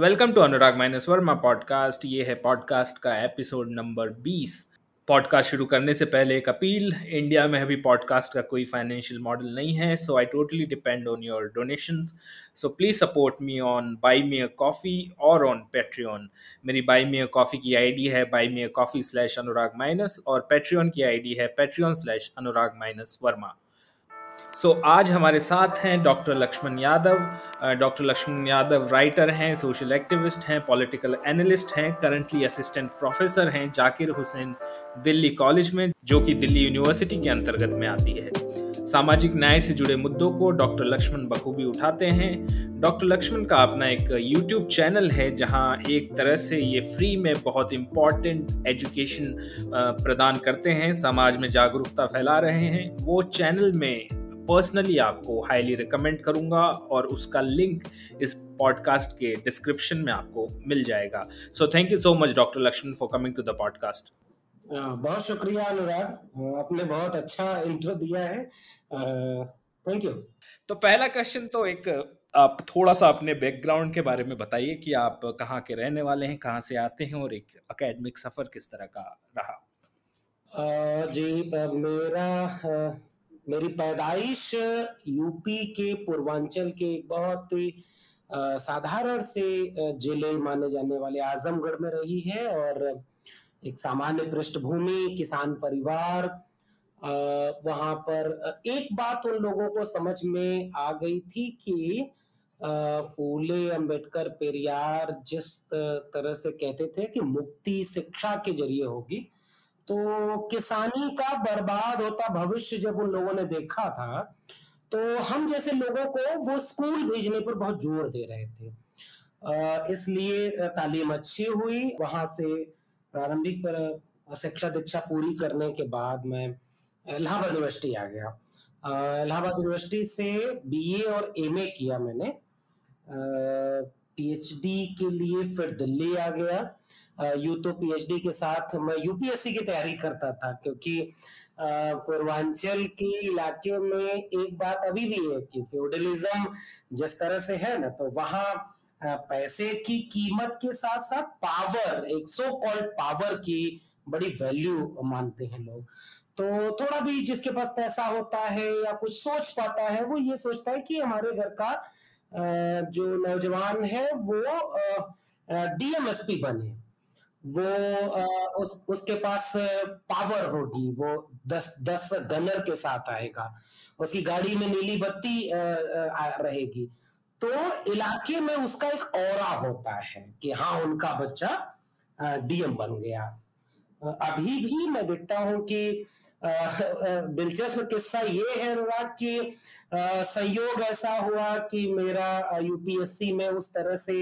Welcome to Anurag minus Verma podcast ये है podcast का एपिसोड नंबर 20 पॉडकास्ट शुरू करने से पहले एक अपील। इंडिया में अभी पॉडकास्ट का कोई फाइनेंशियल मॉडल नहीं है so I totally depend on your donations so please support me on buy me a coffee और ऑन पेट्रियन मेरी बाई मी अ कॉफ़ी की आईडी है buy me a coffee slash Anurag minus और Patreon की ID है Patreon slash Anurag minus Verma so so, आज हमारे साथ हैं doctor Lakshman Yadav doctor Lakshman Yadav writer हैं सोशल एक्टिविस्ट हैं पॉलिटिकल एनालिस्ट हैं करंटली असिस्टेंट प्रोफेसर हैं जाकिर हुसैन दिल्ली कॉलेज में जो कि दिल्ली यूनिवर्सिटी के अंतर्गत में आती है। सामाजिक न्याय से जुड़े मुद्दों को डॉक्टर लक्ष्मण बखूबी उठाते हैं। डॉक्टर लक्ष्मण का अपना एक यूट्यूब चैनल है जहाँ एक तरह से ये फ्री में बहुत इंपॉर्टेंट एजुकेशन प्रदान करते हैं। समाज में जागरूकता फैला रहे हैं। वो चैनल में पर्सनली आपको हाईली रिकमेंड करूँगा और उसका लिंक इस पॉडकास्ट के डिस्क्रिप्शन में आपको मिल जाएगा। So thank you so much doctor Lakshman for coming to the podcast बहुत शुक्रिया अनुराग। आपने बहुत अच्छा इंट्रो दिया है। थैंक यू तो पहला क्वेश्चन तो एक आप थोड़ा सा अपने बैकग्राउंड के बारे में बताइए कि आप कहाँ के रहने वाले हैं कहाँ से आते हैं और एक अकेडमिक सफ़र किस तरह का रहा? जी मेरा मेरी पैदाइश यूपी के पूर्वांचल के एक बहुत ही साधारण से ज़िले माने जाने वाले आजमगढ़ में रही है और एक सामान्य पृष्ठभूमि, किसान परिवार वहाँ पर एक बात उन लोगों को समझ में आ गई थी कि फूले, अंबेडकर, पेरियार जिस तरह से कहते थे कि मुक्ति शिक्षा के ज़रिए होगी तो किसानी का बर्बाद होता भविष्य जब उन लोगों ने देखा था तो हम जैसे लोगों को वो स्कूल भेजने पर बहुत ज़ोर दे रहे थे। इसलिए तालीम अच्छी हुई। वहाँ से प्रारंभिक पर शिक्षा दीक्षा पूरी करने के बाद मैं इलाहाबाद यूनिवर्सिटी आ गया। इलाहाबाद यूनिवर्सिटी से बीए और एमए किया मैंने। पीएचडी के लिए फिर दिल्ली आ गया। यू तो पीएचडी के साथ मैं यूपीएससी की तैयारी करता था, क्योंकि पूर्वांचल के इलाके में एक बात अभी भी है कि फ्यूडलिज्म जिस तरह से है ना तो वहाँ पैसे की कीमत के साथ साथ पावर एक सो कॉल्ड पावर की बड़ी वैल्यू मानते हैं लोग। तो थोड़ा भी जिसके पास पैसा होता है या कुछ सोच पाता है, वो ये सोचता है कि हमारे घर का जो नौजवान है वो डीएमएसपी बने। वो उस, उसके पास पावर होगी, वो दस दस गनर के साथ आएगा। उसकी गाड़ी में नीली बत्ती रहेगी। तो इलाके में उसका एक और होता है कि हाँ उनका बच्चा डीएम बन गया। अभी भी मैं देखता हूँ कि दिलचस्प किस्सा ये है अनुराग कि संयोग ऐसा हुआ कि मेरा यूपीएससी में उस तरह से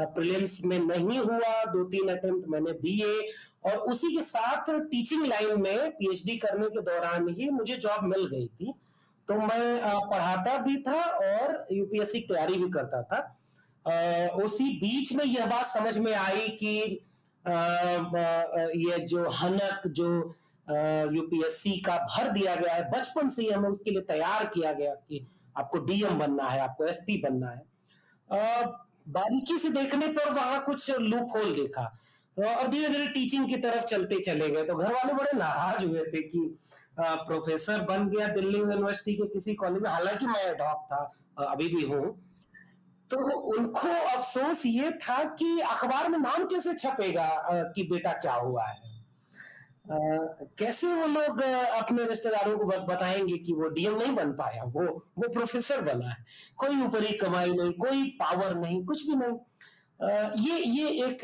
प्रीलिम्स में नहीं हुआ दो तीन अटेम्प्ट मैंने दिए और उसी के साथ टीचिंग लाइन में पीएचडी करने के दौरान ही मुझे जॉब मिल गई थी। तो मैं पढ़ाता भी था और यूपीएससी की तैयारी भी करता था। उसी बीच में यह बात समझ में आई कि ये जो हनक, जो यूपीएससी का भर दिया गया है, बचपन से ही हमें उसके लिए तैयार किया गया कि आपको डीएम बनना है, आपको एसपी बनना है। बारीकी से देखने पर वहाँ कुछ लूप होल देखा। तो और धीरे धीरे टीचिंग की तरफ़ चलते चले गए। तो घर वाले बड़े नाराज़ हुए थे कि आ, प्रोफेसर बन गया दिल्ली यूनिवर्सिटी के किसी कॉलेज में। हालाँकि मैं एडॉप था अभी भी हूँ। तो उनको अफसोस ये था कि अखबार में नाम कैसे छपेगा कि बेटा क्या हुआ है? कैसे वो लोग अपने रिश्तेदारों को बताएँगे कि वो डीएम नहीं बन पाया? वो वो प्रोफेसर बना है। कोई ऊपरी कमाई नहीं, कोई पावर नहीं, कुछ भी नहीं। ये ये एक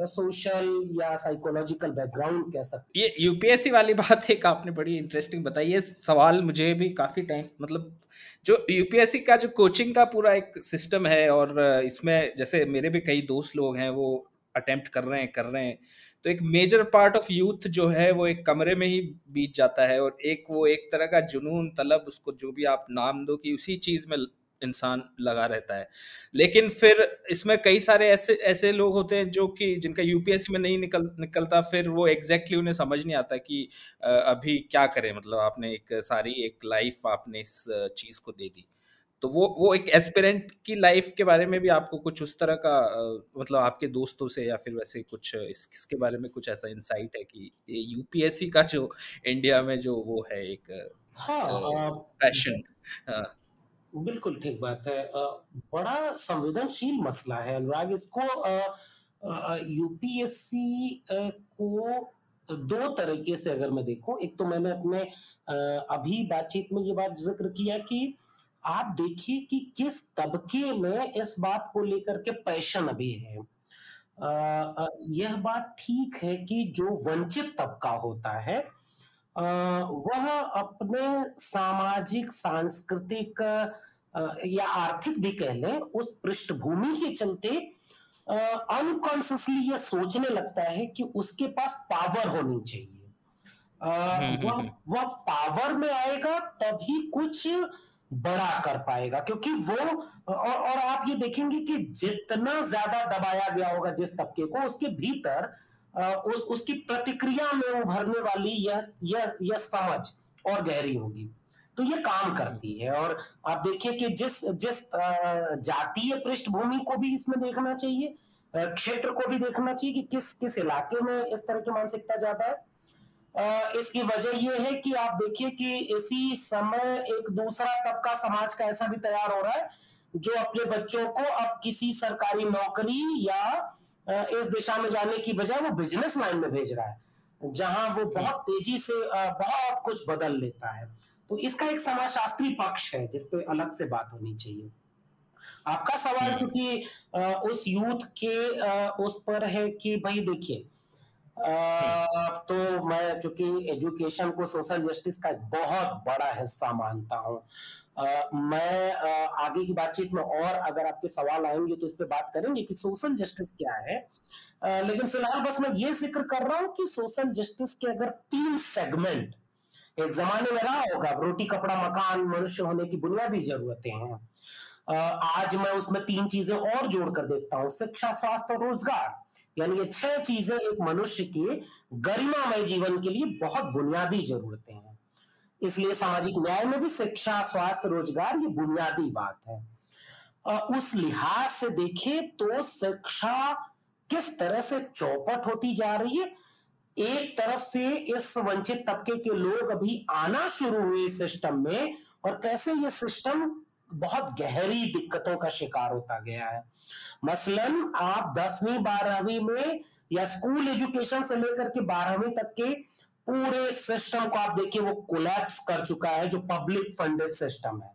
सोशल या साइकोलॉजिकल बैकग्राउंड कह सकते ये यूपीएससी वाली बात एक आपने बड़ी इंटरेस्टिंग बताई ये सवाल मुझे भी काफ़ी टाइम मतलब जो यूपीएससी का, जो कोचिंग का पूरा एक सिस्टम है और इसमें जैसे मेरे भी कई दोस्त लोग हैं, वो अटेम्प्ट कर रहे हैं, कर रहे हैं। तो एक मेजर पार्ट ऑफ़ यूथ जो है, वो एक कमरे में ही बीत जाता है और एक वो एक तरह का जुनून, तलब उसको जो भी आप नाम दो कि उसी चीज़ में इंसान लगा रहता है। लेकिन फिर इसमें कई सारे ऐसे ऐसे लोग होते हैं जो कि जिनका यूपीएससी में नहीं निकल, निकलता, फिर वो एग्जैक्टली exactly उन्हें समझ नहीं आता कि अभी क्या करें? मतलब आपने एक सारी एक लाइफ आपने इस चीज़ को दे दी। तो वो वो एक एस्पिरेंट की लाइफ के बारे में भी आपको कुछ उस तरह का मतलब आपके दोस्तों से या फिर वैसे कुछ इस इसके बारे में कुछ ऐसा इंसाइट है कि ये यूपीएससी का जो इंडिया में जो वो है एक हाँ पैशन हाँ। बिल्कुल ठीक बात है। बड़ा संवेदनशील मसला है अनुराग इसको यूपीएससी को दो तरीके से अगर मैं देखूँ एक तो मैंने अपने अभी बातचीत में ये बात ज़िक्र किया कि आप देखिए कि किस तबके में इस बात को लेकर के पैशन अभी है यह बात ठीक है कि जो वंचित तबका होता है वह अपने सामाजिक सांस्कृतिक या आर्थिक भी कह लें उस पृष्ठभूमि के चलते अनकॉन्सियसली ये सोचने लगता है कि उसके पास पावर होनी चाहिए हम्म, हम्म, वह हम्म। वह पावर में आएगा तभी कुछ बड़ा कर पाएगा। क्योंकि वो और, और आप ये देखेंगे कि जितना ज़्यादा दबाया गया होगा जिस तबके को उसके भीतर उस उसकी प्रतिक्रिया में उभरने वाली यह यह यह समझ और गहरी होगी। तो ये काम करती है। और आप देखिए कि जिस जिस जातीय पृष्ठभूमि को भी इसमें देखना चाहिए क्षेत्र को भी देखना चाहिए कि किस किस इलाके में इस तरह की मानसिकता ज़्यादा है। इसकी वजह यह है कि आप देखिए कि इसी समय एक दूसरा तबका समाज का ऐसा भी तैयार हो रहा है जो अपने बच्चों को अब किसी सरकारी नौकरी या इस दिशा में जाने की बजाय वो बिज़नेस लाइन में भेज रहा है जहाँ वो बहुत तेज़ी से बहुत कुछ बदल लेता है तो इसका एक समाजशास्त्री पक्ष है जिसपे अलग से बात होनी चाहिए आपका सवाल हम्म। चूँकि उस यूथ के उस पर है कि भाई देखिए तो मैं चूँकि एजुकेशन को सोशल जस्टिस का एक बहुत बड़ा हिस्सा मानता हूँ। मैं आ, आगे की बातचीत में और अगर आपके सवाल आएँगे तो इस पर बात करेंगे कि सोशल जस्टिस क्या है। आ, लेकिन फ़िलहाल बस मैं ये ज़िक्र कर रहा हूँ कि सोशल जस्टिस के अगर तीन सेगमेंट एक जमाने में रहा होगा रोटी कपड़ा मकान मनुष्य होने की बुनियादी जरूरतें हैं। आज मैं उसमें तीन चीज़ें और जोड़कर देखता हूँ शिक्षा स्वास्थ्य और रोज़गार। यानी ये छह चीज़ें एक मनुष्य के गरिमामय जीवन के लिए बहुत बुनियादी जरूरतें हैं। इसलिए सामाजिक न्याय में भी शिक्षा, स्वास्थ्य, रोज़गार, ये बुनियादी बात है। उस लिहाज से देखें तो शिक्षा किस तरह से चौपट होती जा रही है। एक तरफ़ से इस वंचित तबके के लोग अभी आना शुरू हुए सिस्टम में और कैसे ये सिस्टम बहुत गहरी दिक्कतों का शिकार होता गया है। मसलन आप दसवीं, बारहवीं में या स्कूल एजुकेशन से लेकर के बारहवीं तक के पूरे सिस्टम को आप देखिए, वो कोलैप्स कर चुका है, जो पब्लिक फंडेड सिस्टम है।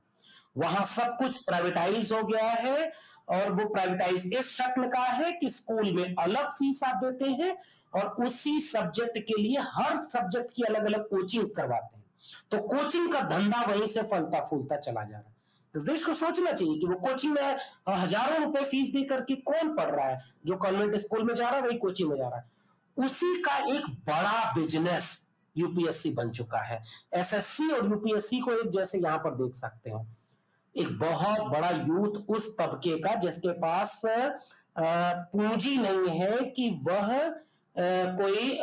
वहाँ सब कुछ प्राइवेटाइज हो गया है और वो प्राइवेटाइज इस शक्ल का है कि स्कूल में अलग फ़ीस आप देते हैं और उसी सब्जेक्ट के लिए हर सब्जेक्ट की अलग अलग कोचिंग करवाते हैं। तो कोचिंग का धंधा वहीं से फलता फूलता चला जा रहा है। देश को सोचना चाहिए कि वो कोचिंग में हज़ारों रुपए फ़ीस दे करके कौन पढ़ रहा है? जो कॉन्वेंट स्कूल में जा रहा है, वही कोचिंग में जा रहा है। उसी का एक बड़ा बिज़नेस यूपीएससी बन चुका है। एसएससी और यूपीएससी को एक जैसे यहाँ पर देख सकते हैं। एक बहुत बड़ा यूथ उस तबके का जिसके पास पूंजी नहीं है कि वह कोई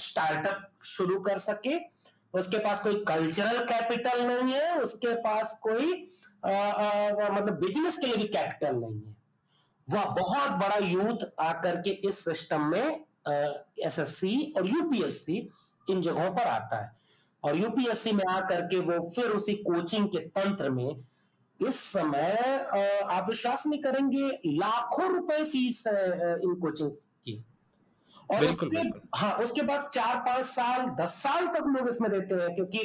स्टार्टअप शुरू कर सके। उसके पास कोई कल्चरल कैपिटल नहीं है। उसके पास कोई आ, आ, मतलब बिज़नेस के लिए भी कैपिटल नहीं है। वह बहुत बड़ा यूथ आकर के इस सिस्टम में एसएससी और यूपीएससी इन जगहों पर आता है। और यूपीएससी में आकर के वो फिर उसी कोचिंग के तंत्र में इस समय आप विश्वास नहीं करेंगे लाखों रुपए फ़ीस है इन कोचिंग की। और बिल्कुल, उसके बिल्कुल। हाँ उसके बाद चार पाँच साल दस साल तक लोग इसमें देते हैं क्योंकि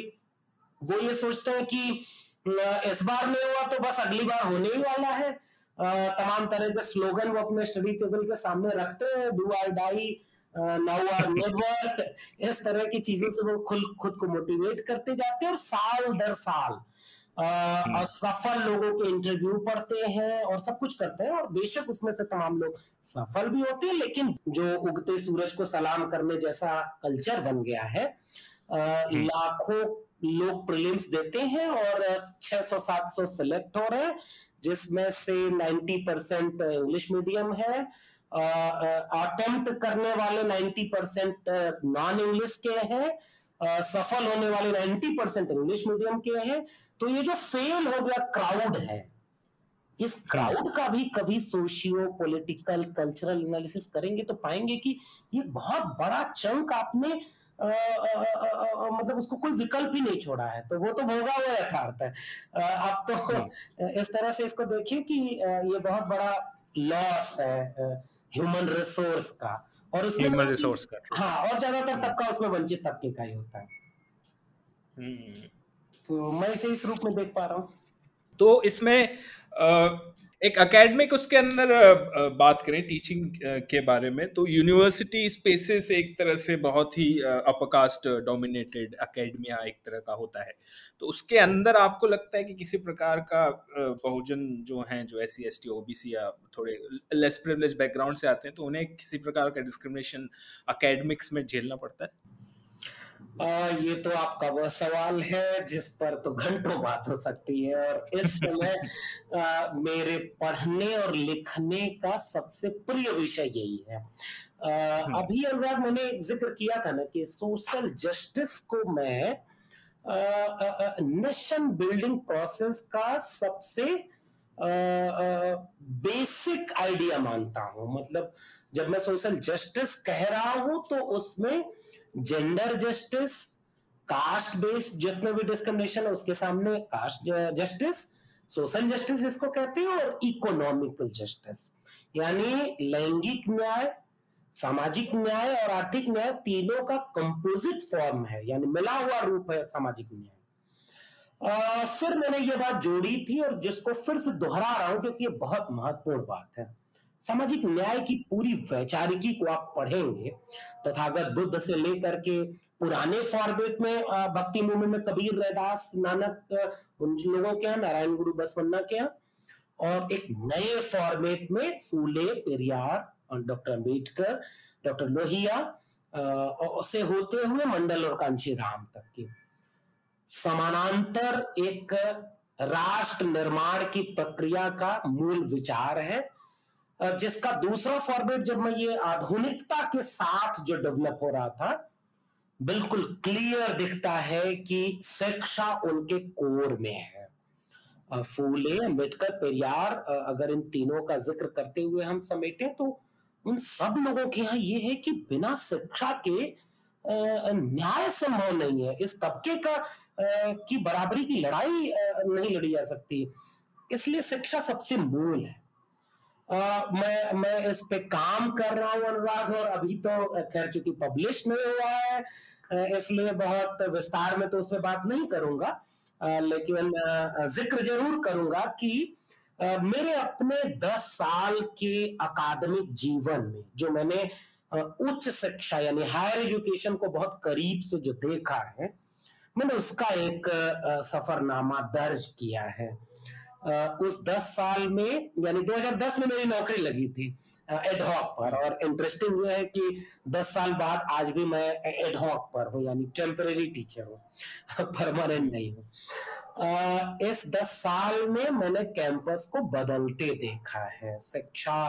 वो ये सोचते हैं कि इस बार नहीं हुआ तो बस अगली बार होने ही वाला है तमाम तरह के स्लोगन वो अपने स्टडी टेबल के सामने रखते हैं do I die now or never इस तरह की चीज़ों से वो खुद खुद को मोटिवेट करते जाते हैं और साल दर साल हम्म। सफल लोगों के इंटरव्यू पढ़ते हैं और सब कुछ करते हैं और बेशक उसमें से तमाम लोग सफल भी होते हैं लेकिन जो उगते सूरज को सलाम करने जैसा कल्चर बन गया है हम्म। लाखों लोग प्रीलिम्स देते हैं और 600-700 सिलेक्ट हो रहे हैं, जिसमें से 90 परसेंट इंग्लिश मीडियम है। अटेम्प्ट करने वाले 90 परसेंट नॉन इंग्लिश के हैं। सफल होने वाले 90 परसेंट इंग्लिश मीडियम के हैं। तो ये जो फेल हो गया क्राउड है, इस क्राउड का भी कभी सोशियो पॉलिटिकल कल्चरल एनालिसिस करेंगे तो पाएँगे कि ये बहुत बड़ा चंक आपने आ, आ, आ, मतलब उसको कोई विकल्प ही नहीं छोड़ा है तो वो तो भोगा हुआ यथार्थ। है आप तो इस तरह से इसको देखिए कि ये बहुत बड़ा लॉस है ह्यूमन रिसोर्स का। और उसमें रिसोर्स का हाँ और ज़्यादातर तबका उसमें वंचित तबके का ही होता है। हम्म। तो मैं इसे इस रूप में देख पा रहा हूँ। तो इसमें एक एकेडमिक उसके अंदर बात करें टीचिंग के बारे में तो यूनिवर्सिटी स्पेसेस एक तरह से बहुत ही अपकास्ट डोमिनेटेड अकेडमिया एक तरह का होता है। तो उसके अंदर आपको लगता है कि किसी प्रकार का बहुजन जो हैं, जो S C S T OBC या थोड़े लेस प्रिवलेज बैकग्राउंड से आते हैं तो उन्हें किसी प्रकार का डिस्क्रिमिनेशन अकेडमिक्स में झेलना पड़ता है? आ, ये तो आपका वह सवाल है जिस पर तो घंटों बात हो सकती है। और इस समय आ, मेरे पढ़ने और लिखने का सबसे प्रिय विषय यही है। आ, हम्म। अभी अनुराग मैंने ज़िक्र किया था ना कि सोशल जस्टिस को मैं नेशन बिल्डिंग प्रोसेस का सबसे बेसिक आइडिया मानता हूँ। मतलब जब मैं सोशल जस्टिस कह रहा हूँ तो उसमें जेंडर जस्टिस कास्ट बेस्ड जिसमें भी डिस्क्रिमिनेशन है, उसके सामने कास्ट जस्टिस सोशल जस्टिस जिसको कहते हैं, और इकोनॉमिकल जस्टिस यानी लैंगिक न्याय, सामाजिक न्याय और आर्थिक न्याय तीनों का कंपोजिट फॉर्म है, यानी मिला हुआ रूप है सामाजिक न्याय। फिर मैंने ये बात जोड़ी थी, और जिसको फिर से दोहरा रहा हूँ, क्योंकि ये बहुत महत्वपूर्ण बात है। सामाजिक न्याय की पूरी वैचारिकी को आप पढ़ेंगे, तथागत बुद्ध से लेकर के पुराने फॉर्मेट में भक्ति मूवमेंट में कबीर, रैदास, नानक उन लोगों के यहाँ, नारायण गुरु, बसवन्ना के यहाँ, और एक नए फॉर्मेट में फूले, पेरियार डॉक्टर अंबेडकर डॉक्टर लोहिया से होते हुए मंडल और कांची राम तक के। समानांतर एक राष्ट्र निर्माण की प्रक्रिया का मूल विचार है। जिसका दूसरा फॉर्मेट जब मैं ये आधुनिकता के साथ जो डेवलप हो रहा था, बिल्कुल क्लियर दिखता है कि शिक्षा उनके कोर में है। फूले, अंबेडकर, पेरियार अगर इन तीनों का ज़िक्र करते हुए हम समेटे तो उन सब लोगों के यहाँ ये है कि बिना शिक्षा के न्याय संभव नहीं है। इस तबके का की बराबरी की लड़ाई नहीं लड़ी जा सकती। इसलिए शिक्षा सबसे मूल है। आ, मैं मैं इस पे काम कर रहा हूँ अनुराग और अभी तो खैर चूँकि पब्लिश नहीं हुआ है इसलिए बहुत विस्तार में तो उस पर बात नहीं करूँगा लेकिन ज़िक्र ज़रूर करूँगा कि मेरे अपने दस साल के अकादमिक जीवन में जो मैंने उच्च शिक्षा यानी हायर एजुकेशन को बहुत करीब से जो देखा है मैंने उसका एक सफरनामा दर्ज किया है। उस 10 साल में, यानी 2010 में मेरी नौकरी लगी थी एडहॉक पर। और इंटरेस्टिंग ये है कि 10 साल बाद आज भी मैं एडहॉक पर हूँ, यानी टेम्पररी टीचर हूँ परमानेंट नहीं हूँ। इस 10 साल में मैंने कैंपस को बदलते देखा है, शिक्षा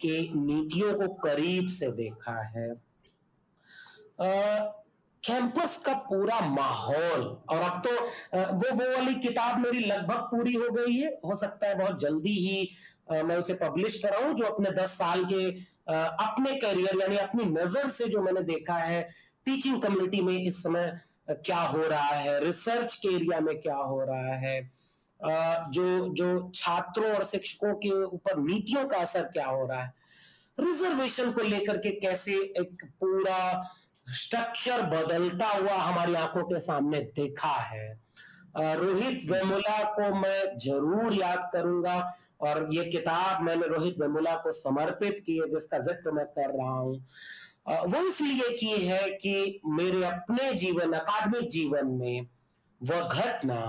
के नीतियों को करीब से देखा है। कैंपस का पूरा माहौल। और अब तो वो वो वाली किताब मेरी लगभग पूरी हो गई है। हो सकता है बहुत जल्दी ही मैं उसे पब्लिश कराऊं, जो अपने दस साल के अपने करियर यानी अपनी नज़र से जो मैंने देखा है टीचिंग कम्युनिटी में इस समय क्या हो रहा है रिसर्च के एरिया में क्या हो रहा है जो जो छात्रों और शिक्षकों के ऊपर नीतियों का असर क्या हो रहा है। रिजर्वेशन को लेकर के कैसे एक पूरा स्ट्रक्चर बदलता हुआ हमारी आँखों के सामने देखा है। रोहित वेमुला को मैं ज़रूर याद करूँगा और ये किताब मैंने रोहित वेमुला को समर्पित की है, जिसका ज़िक्र मैं कर रहा हूँ। वो इसलिए की है कि मेरे अपने जीवन, अकादमिक जीवन में वह घटना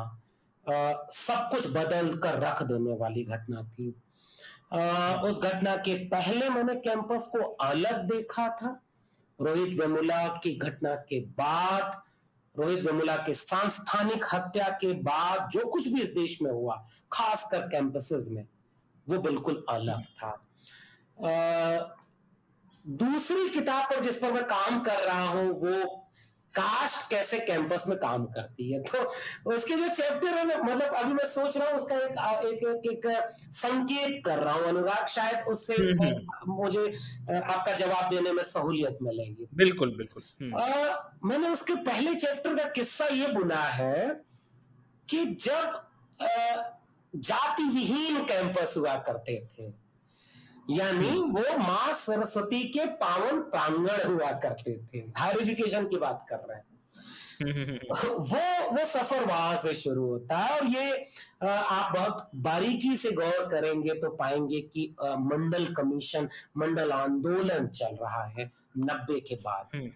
सब कुछ बदल कर रख देने वाली घटना थी। उस घटना के पहले मैंने कैंपस को अलग देखा था। रोहित वेमुला की घटना के बाद रोहित वेमुला के सांस्थानिक हत्या के बाद जो कुछ भी इस देश में हुआ खासकर कैंपसेस में वो बिल्कुल अलग था। आ, दूसरी किताब पर जिस पर मैं काम कर रहा हूँ वो कास्ट कैसे कैंपस में काम करती है? तो उसके जो चैप्टर है ना मतलब अभी मैं सोच रहा हूँ उसका एक एक एक, एक संकेत कर रहा हूँ अनुराग शायद उससे मुझे आपका जवाब देने में सहूलियत मिलेगी। बिल्कुल बिल्कुल। आ, मैंने उसके पहले चैप्टर का किस्सा ये बुना है कि जब जाति विहीन कैंपस हुआ करते थे यानी वो माँ सरस्वती के पावन प्रांगण हुआ करते थे। हायर एजुकेशन की बात कर रहे हैं। वो वो सफ़र वहाँ से शुरू होता है और ये आप बहुत बारीकी से गौर करेंगे तो पाएँगे कि मंडल कमीशन मंडल आंदोलन चल रहा है नब्बे के बाद। हम्म।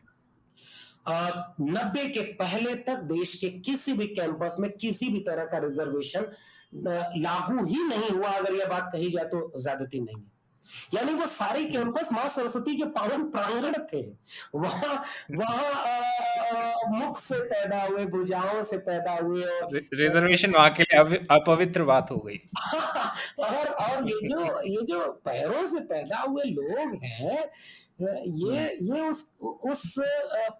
नब्बे के पहले तक देश के किसी भी कैंपस में किसी भी तरह का रिजर्वेशन लागू ही नहीं हुआ। अगर यह बात कही जाए तो ज्यादती नहीं है। यानी वो सारे कैंपस माँ सरस्वती के पावन प्रांगण थे। वहाँ वहाँ मुख से पैदा हुए भुजाओं से पैदा हुए और रिजर्वेशन वहाँ के लिए अपवित्र बात हो गई। और और ये जो ये जो पैरों से पैदा हुए लोग हैं ये हम्म। ये उस उस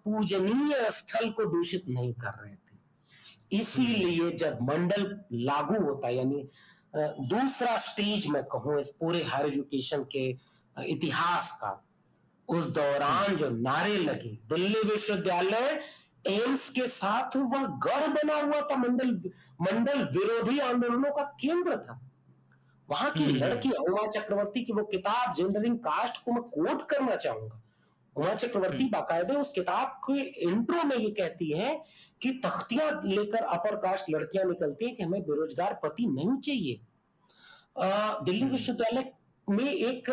पूजनीय स्थल को दूषित नहीं कर रहे थे। इसीलिए जब मंडल लागू होता है यानी दूसरा स्टेज में कहूँ इस पूरे हायर एजुकेशन के इतिहास का। उस दौरान जो नारे लगे दिल्ली विश्वविद्यालय एम्स के साथ वह गढ़ बना हुआ था मंडल मंडल विरोधी आंदोलनों का केंद्र था। वहाँ की हम्म। लड़की उमा चक्रवर्ती की वो किताब जेंडरिंग कास्ट को मैं कोट करना चाहूँगा। उमा चक्रवर्ती हम्म। बाकायदे उस किताब के इंट्रो में ये कहती है कि तख्तियाँ लेकर अपर कास्ट लड़कियाँ निकलती हैं कि हमें बेरोजगार पति नहीं चाहिए दिल्ली हम्म। विश्वविद्यालय में एक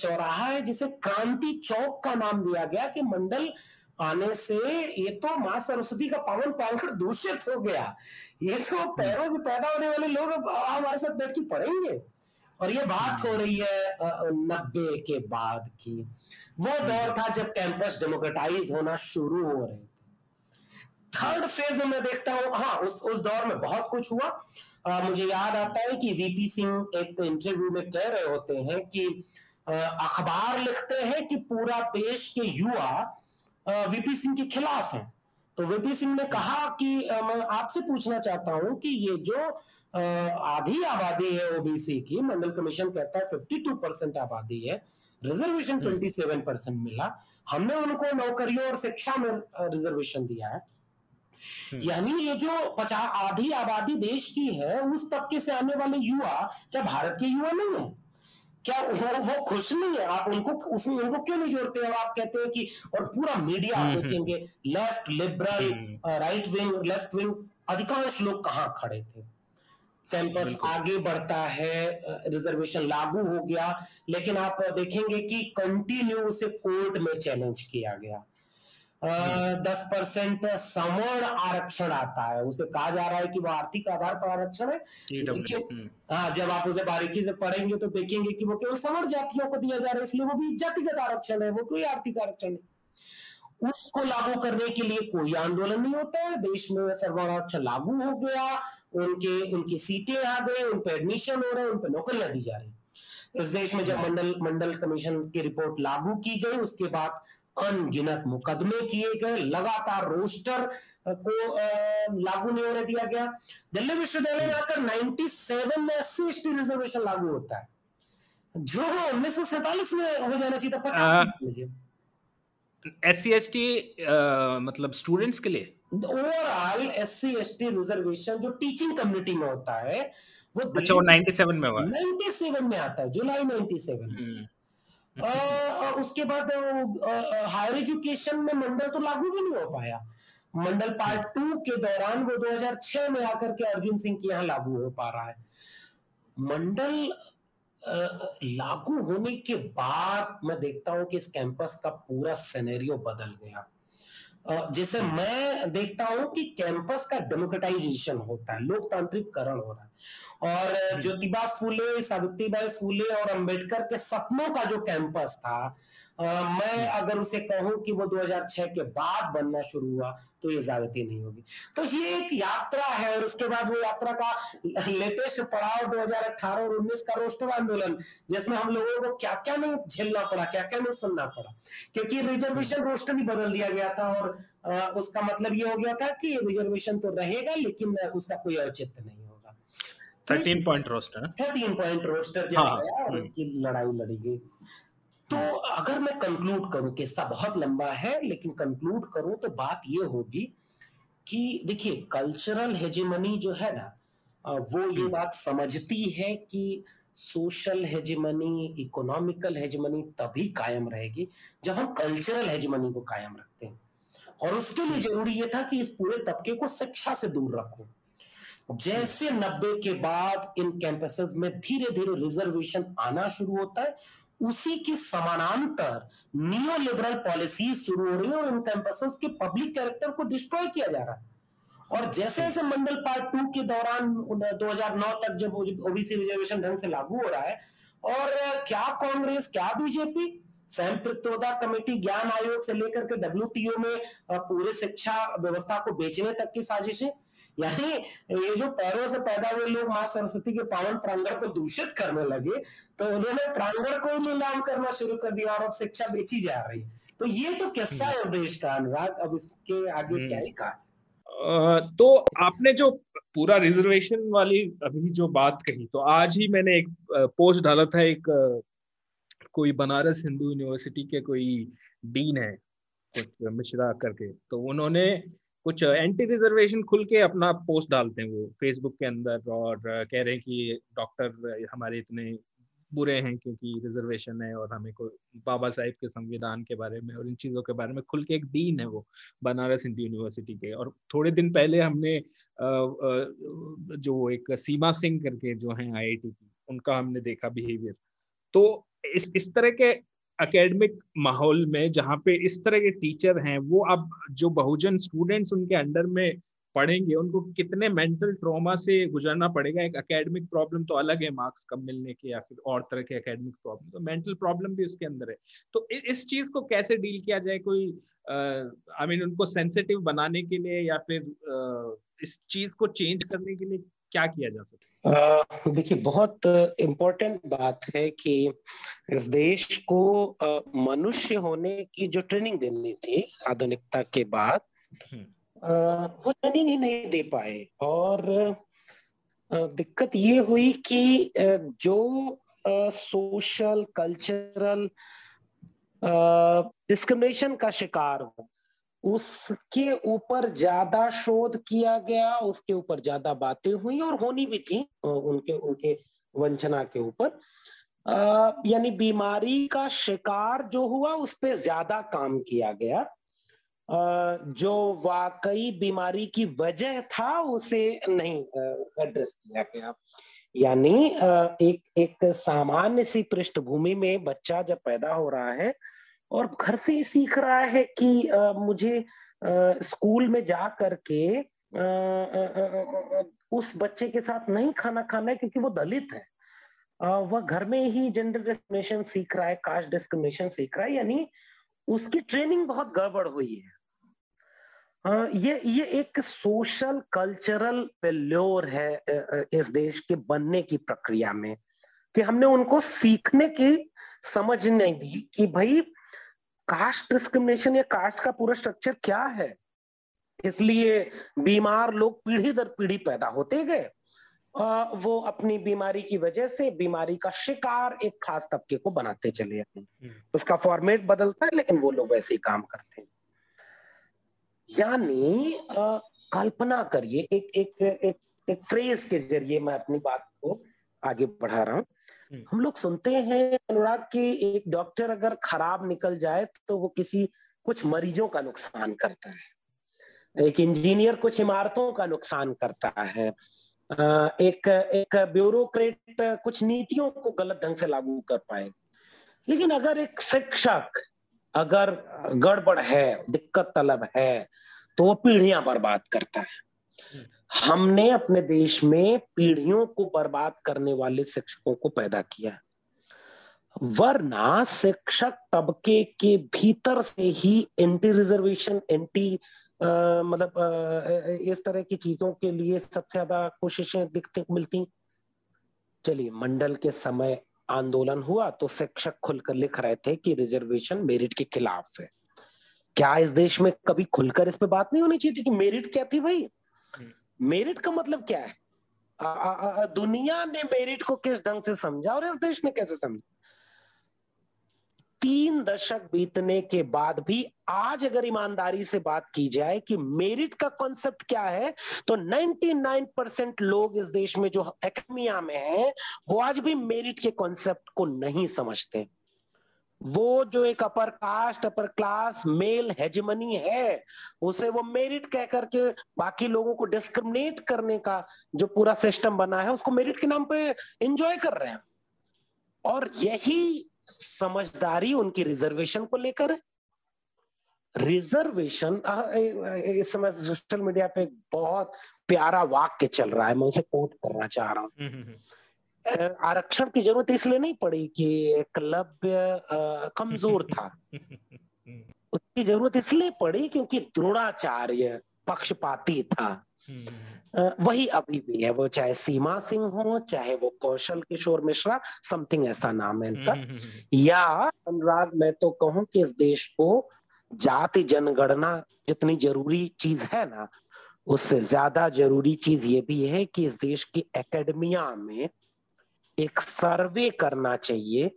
चौराहा है जिसे क्रांति चौक का नाम दिया गया कि मंडल आने से ये तो माँ सरस्वती का पावन पावन दूषित हो गया ये तो। पैरों से पैदा होने वाले लोग हमारे साथ बैठ के पढ़ेंगे और ये बात हो रही है नब्बे के बाद की। वो दौर था जब कैंपस डेमोक्रेटाइज होना शुरू हो रहे थे। थर्ड फ़ेज़ में मैं देखता हूँ हाँ उस उस दौर में बहुत कुछ हुआ। आ, मुझे याद आता है कि वीपी सिंह एक इंटरव्यू में कह रहे होते हैं कि अखबार लिखते हैं कि पूरा देश के युवा वीपी सिंह के खिलाफ हैं। तो वीपी सिंह ने कहा कि मैं आपसे पूछना चाहता हूँ कि ये जो आधी आबादी है ओबीसी की। मंडल कमीशन कहता है 52 परसेंट आबादी है। रिजर्वेशन 27 हम्म। परसेंट मिला। हमने उनको नौकरियों और शिक्षा में रिजर्वेशन दिया है। हम्म। यानी ये जो पचास आधी आबादी देश की है उस तबके से आने वाले युवा क्या भारत के युवा नहीं है? क्या वो वो खुश नहीं है? आप उनको उसमें उनको क्यों नहीं जोड़ते और आप कहते हैं कि और पूरा मीडिया आप हम्म, देखेंगे left liberal right wing left wing अधिकांश लोग कहाँ खड़े थे? कैंपस आगे बढ़ता है रिजर्वेशन लागू हो गया लेकिन आप देखेंगे कि कंटिन्यू उसे कोर्ट में चैलेंज किया गया। दस परसेंट सवर्ण आरक्षण आता है। उसे कहा जा रहा है कि वो आर्थिक आधार पर आरक्षण है। हम्म। हाँ जब आप उसे बारीकी से पढ़ेंगे तो देखेंगे कि वो केवल सवर्ण जातियों को दिया जा रहा है इसलिए वो भी जातिगत आरक्षण है वो कोई आर्थिक आरक्षण नहीं। उसको लागू करने के लिए कोई आंदोलन नहीं होता है। देश में सर्वर्ण आरक्षण लागू हो गया। उनके उनकी सीटें आ गई उन पर एडमिशन हो रहे हैं उन पर नौकरियाँ दी जा रही इस देश में जब मंडल मंडल कमीशन की रिपोर्ट लागू की गई उसके बाद अनगिनत मुकदमे किए गए लगातार रोस्टर को लागू नहीं होने दिया गया। दिल्ली विश्वविद्यालय में आकर 97 में एस सी रिजर्वेशन लागू होता है। जो उन्नीस सौ सैतालीस में हो जाना चाहिए था पचास एस सी एस टी मतलब स्टूडेंट्स के लिए? Overall S C S T reservation जो टीचिंग कम्युनिटी में होता है वो अच्छा वो 97 में हुआ 97 में आता है जुलाई 97 और उसके बाद हायर एजुकेशन में मंडल तो लागू भी नहीं हो पाया। मंडल पार्ट टू के दौरान वो 2006 में आकर के अर्जुन सिंह के यहाँ लागू हो पा रहा है। मंडल लागू होने के बाद मैं देखता हूँ कि इस कैंपस का पूरा सिनेरियो बदल गया। जैसे मैं देखता हूँ कि कैंपस का डेमोक्रेटाइजेशन होता है लोकतांत्रिक करण हो रहा है और हम्म। ज्योतिबा फूले सावित्रीबाई फूले और अंबेडकर के सपनों का जो कैंपस था मैं हम्म। अगर उसे कहूँ कि वो 2006 के बाद बनना शुरू हुआ तो ये ज्यादती नहीं होगी तो ये एक यात्रा है और उसके बाद वो यात्रा का लेटेस्ट पड़ाव 2018 और 19 का रोस्टर आंदोलन जिसमें हम लोगों को क्या क्या नहीं झेलना पड़ा क्या क्या नहीं सुनना पड़ा क्योंकि रिजर्वेशन रोस्टर भी बदल दिया गया था और आ, उसका मतलब ये हो गया था कि रिजर्वेशन तो रहेगा लेकिन उसका कोई औचित्य नहीं होगा thirteen point roster thirteen point roster जब हाँ, आया और उसकी। लड़ाई लड़ी गई तो अगर मैं कंक्लूड करूँ किस्सा बहुत लंबा है लेकिन कंक्लूड करूँ तो बात ये होगी कि देखिए कल्चरल हेजिमनी जो है ना वो ये हम्म। बात समझती है कि सोशल हेजिमनी इकोनॉमिकल हेजिमनी तभी कायम रहेगी जब हम कल्चरल हेजिमनी को कायम रखते हैं और उसके लिए ज़रूरी यह था कि इस पूरे तबके को शिक्षा से दूर रखो। जैसे नब्बे के बाद इन कैंपसेस में धीरे धीरे रिजर्वेशन आना शुरू होता है उसी के समानांतर नियो लिबरल पॉलिसी शुरू हो रही है और इन कैंपसेस के पब्लिक कैरेक्टर को डिस्ट्रॉय किया जा रहा है। और जैसे जैसे मंडल पार्ट टू के दौरान 2009 तक जब ओबीसी रिजर्वेशन ढंग से लागू हो रहा है और क्या कांग्रेस क्या बीजेपी कमेटी ज्ञान आयोग से लेकर के डब्ल्यू में पूरे शिक्षा व्यवस्था को बेचने तक की साजिशें यानी ये जो पैरों से पैदा हुए लोग माँ सरस्वती के पावन प्रांगण को दूषित करने लगे तो उन्होंने प्रांगण को ही नीलाम करना शुरू कर दिया और अब शिक्षा बेची जा रही है। तो ये तो किस्सा है इस देश का अनुराग। अब इसके आगे हम्म। क्या ही कहा तो आपने जो पूरा रिजर्वेशन वाली अभी जो बात कही तो आज ही मैंने एक पोस्ट डाला था एक कोई बनारस हिंदू यूनिवर्सिटी के कोई डीन है, कुछ मिश्रा करके तो उन्होंने कुछ एंटी रिजर्वेशन खुल के अपना पोस्ट डालते हैं वो फेसबुक के अंदर और कह रहे हैं कि डॉक्टर हमारे इतने बुरे हैं क्योंकि रिजर्वेशन है और हमें को बाबा साहेब के संविधान के बारे में और इन चीज़ों के बारे में खुल के एक डीन है वो, बनारस हिंदू यूनिवर्सिटी के। और थोड़े दिन पहले हमने जो एक सीमा सिंह करके जो हैं आईआईटी की, उनका हमने देखा बिहेवियर तो इस इस तरह के एकेडमिक माहौल में जहाँ पे इस तरह के टीचर हैं वो अब जो बहुजन स्टूडेंट्स उनके अंडर में पढ़ेंगे उनको कितने मेंटल ट्रॉमा से गुजरना पड़ेगा? एक एकेडमिक प्रॉब्लम तो अलग है मार्क्स कम मिलने के या फिर और तरह के एकेडमिक प्रॉब्लम तो मेंटल प्रॉब्लम भी उसके अंदर है। तो इस चीज़ को कैसे डील किया जाए कोई आई मीन उनको सेंसिटिव बनाने के लिए या फिर uh, इस चीज़ को चेंज करने के लिए? क्या किया जा सकता है देखिए बहुत इम्पोर्टेंट बात है कि इस देश को मनुष्य होने की जो ट्रेनिंग देनी थी आधुनिकता के बाद हम्म। वो ट्रेनिंग ही नहीं दे पाए और दिक्कत ये हुई कि जो सोशल कल्चरल डिस्क्रिमिनेशन का शिकार हो उसके ऊपर ज़्यादा शोध किया गया उसके ऊपर ज़्यादा बातें हुई और होनी भी थी उनके उनके वंचना के ऊपर। यानी बीमारी का शिकार जो हुआ उस पर ज़्यादा काम किया गया। आ, जो वाकई बीमारी की वजह था उसे नहीं एड्रेस किया गया। यानी एक एक सामान्य सी पृष्ठभूमि में बच्चा जब पैदा हो रहा है और घर से ही सीख रहा है कि आ, मुझे आ, स्कूल में जा करके आ, उस बच्चे के साथ नहीं खाना खाना है क्योंकि वो दलित है। वह घर में ही जेंडर डिस्क्रिमिनेशन सीख रहा है कास्ट डिस्क्रिमिनेशन सीख रहा है यानी उसकी ट्रेनिंग बहुत गड़बड़ हुई है। ये ये एक सोशल कल्चरल फेल्योर है इस देश के बनने की प्रक्रिया में कि हमने उनको सीखने की समझ नहीं दी कि भाई कास्ट डिस्क्रिमिनेशन या कास्ट का पूरा स्ट्रक्चर क्या है इसलिए बीमार लोग पीढ़ी दर पीढ़ी पैदा होते गए वो अपनी बीमारी की वजह से बीमारी का शिकार एक खास तबके को बनाते चले हम्म। उसका फॉर्मेट बदलता है लेकिन वो लोग वैसे ही काम करते हैं यानी कल्पना करिए एक एक एक एक फ्रेज के ज़रिए मैं अपनी बात को आगे बढ़ा रहा हूँ। हम लोग सुनते हैं अनुराग कि एक डॉक्टर अगर खराब निकल जाए तो वो किसी कुछ मरीजों का नुकसान करता है। एक इंजीनियर कुछ इमारतों का नुकसान करता है। एक एक ब्यूरोक्रेट कुछ नीतियों को गलत ढंग से लागू कर पाए। लेकिन अगर एक शिक्षक अगर गड़बड़ है दिक्कत तलब है तो वो पीढ़ियाँ बर्बाद करता है। हमने अपने देश में पीढ़ियों को बर्बाद करने वाले शिक्षकों को पैदा किया वरना शिक्षक तबके के भीतर से ही एंटी रिजर्वेशन एंटी मतलब इस तरह की चीज़ों के लिए सबसे ज़्यादा कोशिशें दिखती, मिलती। चलिए, मंडल के समय आंदोलन हुआ तो शिक्षक खुलकर लिख रहे थे कि रिजर्वेशन मेरिट के खिलाफ है। क्या इस देश में कभी खुलकर इस पे बात नहीं होनी चाहिए थी कि मेरिट क्या थी भाई? मेरिट का मतलब क्या है? आ, आ, आ, दुनिया ने मेरिट को किस ढंग से समझा और इस देश ने कैसे समझा? तीन दशक बीतने के बाद भी आज अगर ईमानदारी से बात की जाए कि मेरिट का कॉन्सेप्ट क्या है तो 99 परसेंट लोग इस देश में जो एकेडमिया में हैं वो आज भी मेरिट के कॉन्सेप्ट को नहीं समझते। वो जो एक upper caste upper class male hegemony है उसे वो मेरिट कह करके बाकी लोगों को डिस्क्रिमिनेट करने का जो पूरा सिस्टम बना है उसको मेरिट के नाम पे एंजॉय कर रहे हैं। और यही समझदारी उनकी रिजर्वेशन को लेकर है। रिजर्वेशन इस समय सोशल मीडिया पे बहुत प्यारा वाक्य चल रहा है मैं उसे कोट करना चाह रहा हूँ। हम्म, हम्म, हम्म। आरक्षण की ज़रूरत इसलिए नहीं पड़ी कि एकलव्य कमज़ोर था। उसकी ज़रूरत इसलिए पड़ी क्योंकि द्रोणाचार्य पक्षपाती था। वही अभी भी है वो चाहे सीमा सिंह हो चाहे वो कौशल किशोर मिश्रा समथिंग ऐसा नाम है इनका। या अनुराग मैं तो कहूँ कि इस देश को जाति जनगणना जितनी ज़रूरी चीज़ है ना उससे ज़्यादा ज़रूरी चीज़ ये भी है कि इस देश की एकेडमिया में एक सर्वे करना चाहिए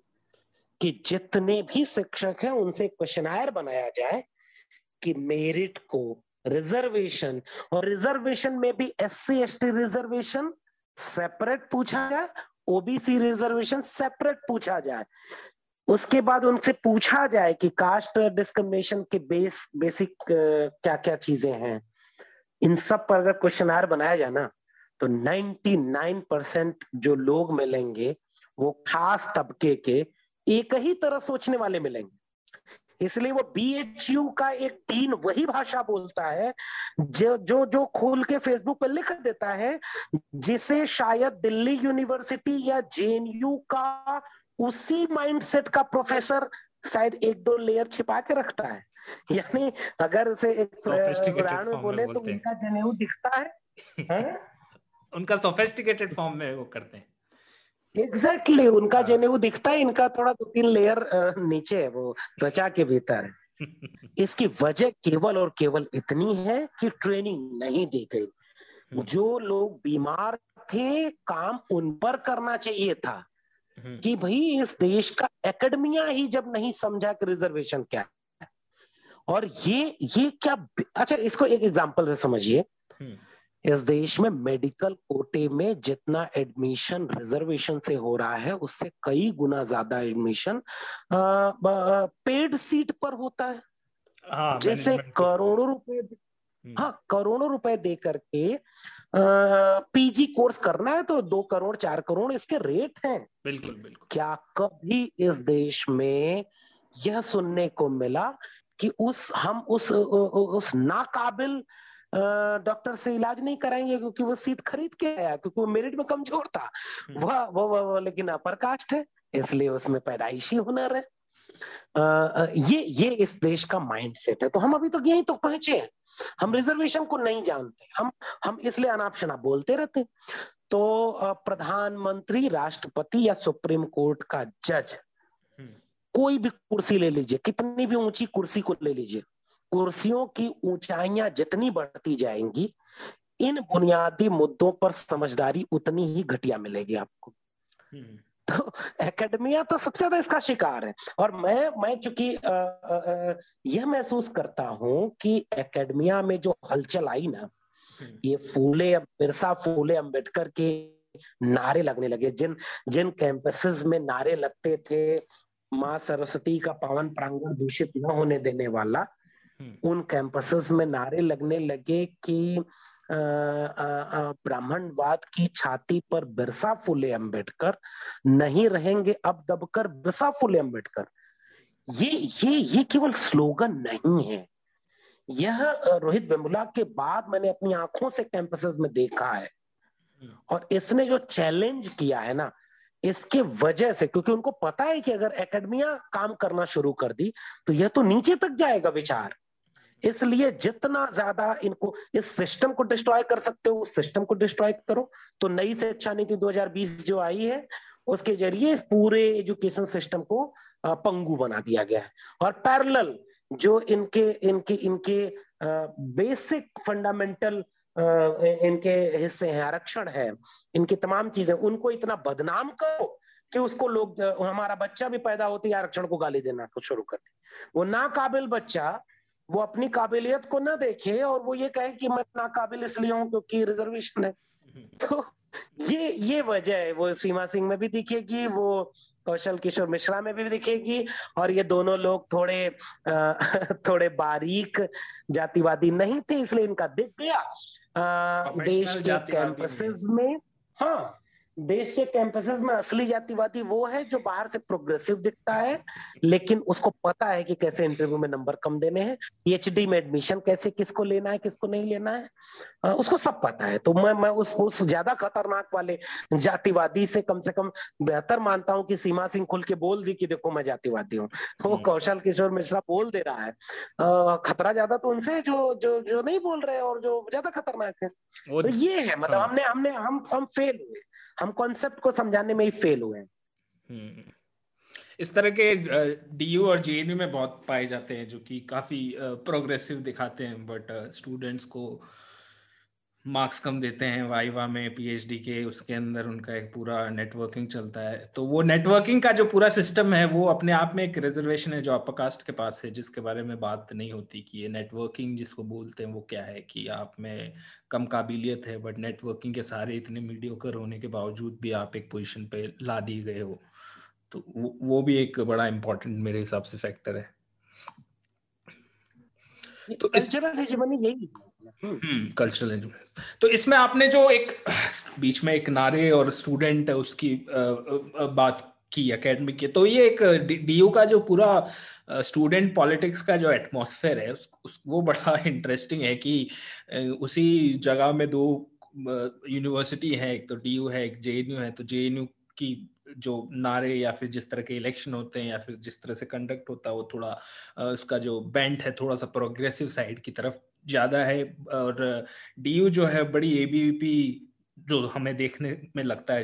कि जितने भी शिक्षक हैं, उनसे क्वेश्चनायर बनाया जाए कि मेरिट को, रिजर्वेशन और रिजर्वेशन में भी S C S T reservation separate पूछा जाए, ओबीसी रिजर्वेशन सेपरेट पूछा जाए। उसके बाद उनसे पूछा जाए कि कास्ट डिस्क्रिमिनेशन के बेस, बेसिक क्या क्या चीज़ें हैं। इन सब पर अगर क्वेश्चन आयर बनाया जाए ना तो 99 परसेंट जो लोग मिलेंगे वो खास तबके के एक ही तरह सोचने वाले मिलेंगे। इसलिए वो बी एच यू का एक टीन वही भाषा बोलता है जो जो जो खोल के फेसबुक पर लिख देता है जिसे शायद दिल्ली यूनिवर्सिटी या जेएनयू का उसी माइंडसेट का प्रोफेसर शायद एक दो लेयर छिपा के रखता है। यानी अगर से एक उदाहरण में बोले तो उनका जनेऊ दिखता है, है? उनका सोफेस्टिकेटेड फॉर्म में वो करते हैं एग्जैक्टली exactly, उनका हाँ। वो दिखता है इनका थोड़ा दो तीन लेयर नीचे है वो त्वचा के भीतर इसकी वजह केवल और केवल इतनी है कि ट्रेनिंग नहीं दी गई हम्म। जो लोग बीमार थे काम उन पर करना चाहिए था हम्म। कि भाई इस देश का एकेडमिया ही जब नहीं समझा कि रिजर्वेशन क्या है और ये ये क्या अच्छा इसको एक एग्जांपल से समझिए हम्म। इस देश में मेडिकल कोटे में जितना एडमिशन रिजर्वेशन से हो रहा है उससे कई गुना ज़्यादा एडमिशन पेड सीट पर होता है। हाँ, जैसे करोड़ों रुपए हम्म। हाँ करोड़ों रुपए दे करके पीजी कोर्स करना है तो दो करोड़ चार करोड़ इसके रेट हैं। बिल्कुल बिल्कुल। क्या कभी इस देश में यह सुनने को मिला कि उस हम उस उस नाकाबिल डॉक्टर से इलाज नहीं कराएँगे क्योंकि वो सीट खरीद के आया क्योंकि वो मेरिट में कमज़ोर था। हम्म। वह वो, वो, वो लेकिन अपर कास्ट है इसलिए उसमें पैदाइशी हुनर है। आ, ये ये इस देश का माइंडसेट है। तो हम अभी तो यही तो पहुँचे हैं। हम रिजर्वेशन को नहीं जानते। हम हम इसलिए अनाप शनाप बोलते रहते तो प्रधानमंत्री राष्ट्रपति या सुप्रीम कोर्ट का जज हम्म। कोई भी कुर्सी ले लीजिए कितनी भी ऊँची कुर्सी को ले लीजिए कुर्सियों की ऊंचाइयाँ जितनी बढ़ती जाएँगी इन बुनियादी मुद्दों पर समझदारी उतनी ही घटिया मिलेगी आपको हम्म। तो एकेडमिया तो सबसे ज़्यादा इसका शिकार है और मैं मैं चूँकि यह महसूस करता हूँ कि एकेडमिया में जो हलचल आई ना हम्म। ये फूले बिरसा फूले अंबेडकर के नारे लगने लगे जिन जिन कैंपसेस में नारे लगते थे माँ सरस्वती का पावन प्रांगण दूषित न होने देने वाला। उन कैंपसेस में नारे लगने लगे कि ब्राह्मणवाद की छाती पर बिरसा फुले अंबेडकर नहीं रहेंगे अब दबकर बिरसा फुले अंबेडकर। ये ये ये केवल स्लोगन नहीं है। यह रोहित वेमुला के बाद मैंने अपनी आँखों से कैंपसेस में देखा है। हम्म। और इसने जो चैलेंज किया है ना इसके वजह से क्योंकि उनको पता है कि अगर एकेडमिया काम करना शुरू कर दी तो यह तो नीचे तक जाएगा विचार। इसलिए जितना ज़्यादा इनको, इस सिस्टम को डिस्ट्रॉय कर सकते हो, उस सिस्टम को डिस्ट्रॉय करो। तो नई शिक्षा नीति 2020 जो आई है, उसके ज़रिए इस पूरे एजुकेशन सिस्टम को पंगु बना दिया गया है। और पैरेलल जो इनके इनके इनके बेसिक फंडामेंटल इनके हिस्से हैं, आरक्षण है, इनकी तमाम चीज़ें, उनको इतना बदनाम करो कि उसको लोग हमारा बच्चा भी पैदा होती आरक्षण को गाली देना को शुरू कर दे। वो नाकाबिल बच्चा वो अपनी काबिलियत को ना देखे और वो ये कहे कि मैं नाकाबिल इसलिए हूँ क्योंकि रिजर्वेशन है। तो ये ये वजह है। वो सीमा सिंह में भी दिखेगी वो कौशल किशोर मिश्रा में भी दिखेगी और ये दोनों लोग थोड़े आ, थोड़े बारीक जातिवादी नहीं थे इसलिए इनका दिख गया। आ, देश के कैंपसेस में हाँ देश के कैंपसेस में असली जातिवादी वो है जो बाहर से प्रोग्रेसिव दिखता है लेकिन उसको पता है कि कैसे इंटरव्यू में नंबर कम देने हैं पीएचडी में एडमिशन कैसे किसको लेना है किसको नहीं लेना है आ, उसको सब पता है। तो मैं मैं उस उस ज़्यादा खतरनाक वाले जातिवादी से कम से कम बेहतर मानता हूँ कि सीमा सिंह खुल के बोल दी कि देखो मैं जातिवादी हूँ। वो हम्म। कौशल किशोर मिश्रा बोल दे रहा है। आ, खतरा ज़्यादा तो उनसे जो जो जो नहीं बोल रहे और जो ज़्यादा खतरनाक है। तो ये है मतलब हाँ। हमने हमने हम हम फेल हुए। हम कॉन्सेप्ट को समझाने में ही फेल हुए हैं हम्म। इस तरह के डीयू और जेएनयू में बहुत पाए जाते हैं, जो कि काफ़ी प्रोग्रेसिव दिखाते हैं बट स्टूडेंट्स को मार्क्स कम देते हैं वाइवा में पीएचडी के उसके अंदर उनका एक पूरा नेटवर्किंग चलता है। तो वो नेटवर्किंग का जो पूरा सिस्टम है वो अपने आप में एक रिजर्वेशन है जो अपर कास्ट के पास है जिसके बारे में बात नहीं होती कि ये नेटवर्किंग जिसको बोलते हैं वो क्या है कि आप में कम काबिलियत है बट नेटवर्किंग के सारे इतने मीडियोकर होने के बावजूद भी आप एक पोजिशन पे ला दिए गए हो। तो वो, वो भी एक बड़ा इंपॉर्टेंट मेरे हिसाब से फैक्टर है। तो कल्चरल हेजेमनी यही कल्चरल हम्म, तो इसमें आपने जो एक बीच में एक नारे और स्टूडेंट उसकी बात की एकेडमी की तो ये एक डीयू का जो पूरा स्टूडेंट पॉलिटिक्स का जो एटमॉस्फेयर है वो बड़ा इंटरेस्टिंग है कि उसी जगह में दो यूनिवर्सिटी है एक तो डीयू है एक जेएनयू है तो जेएनयू की जो नारे या फिर जिस तरह के इलेक्शन होते हैं या फिर जिस तरह से कंडक्ट होता है वो थोड़ा उसका जो बेंट है थोड़ा सा प्रोग्रेसिव साइड की तरफ़ ज़्यादा है और डीयू जो है बड़ी एबीवीपी जो हमें देखने में लगता है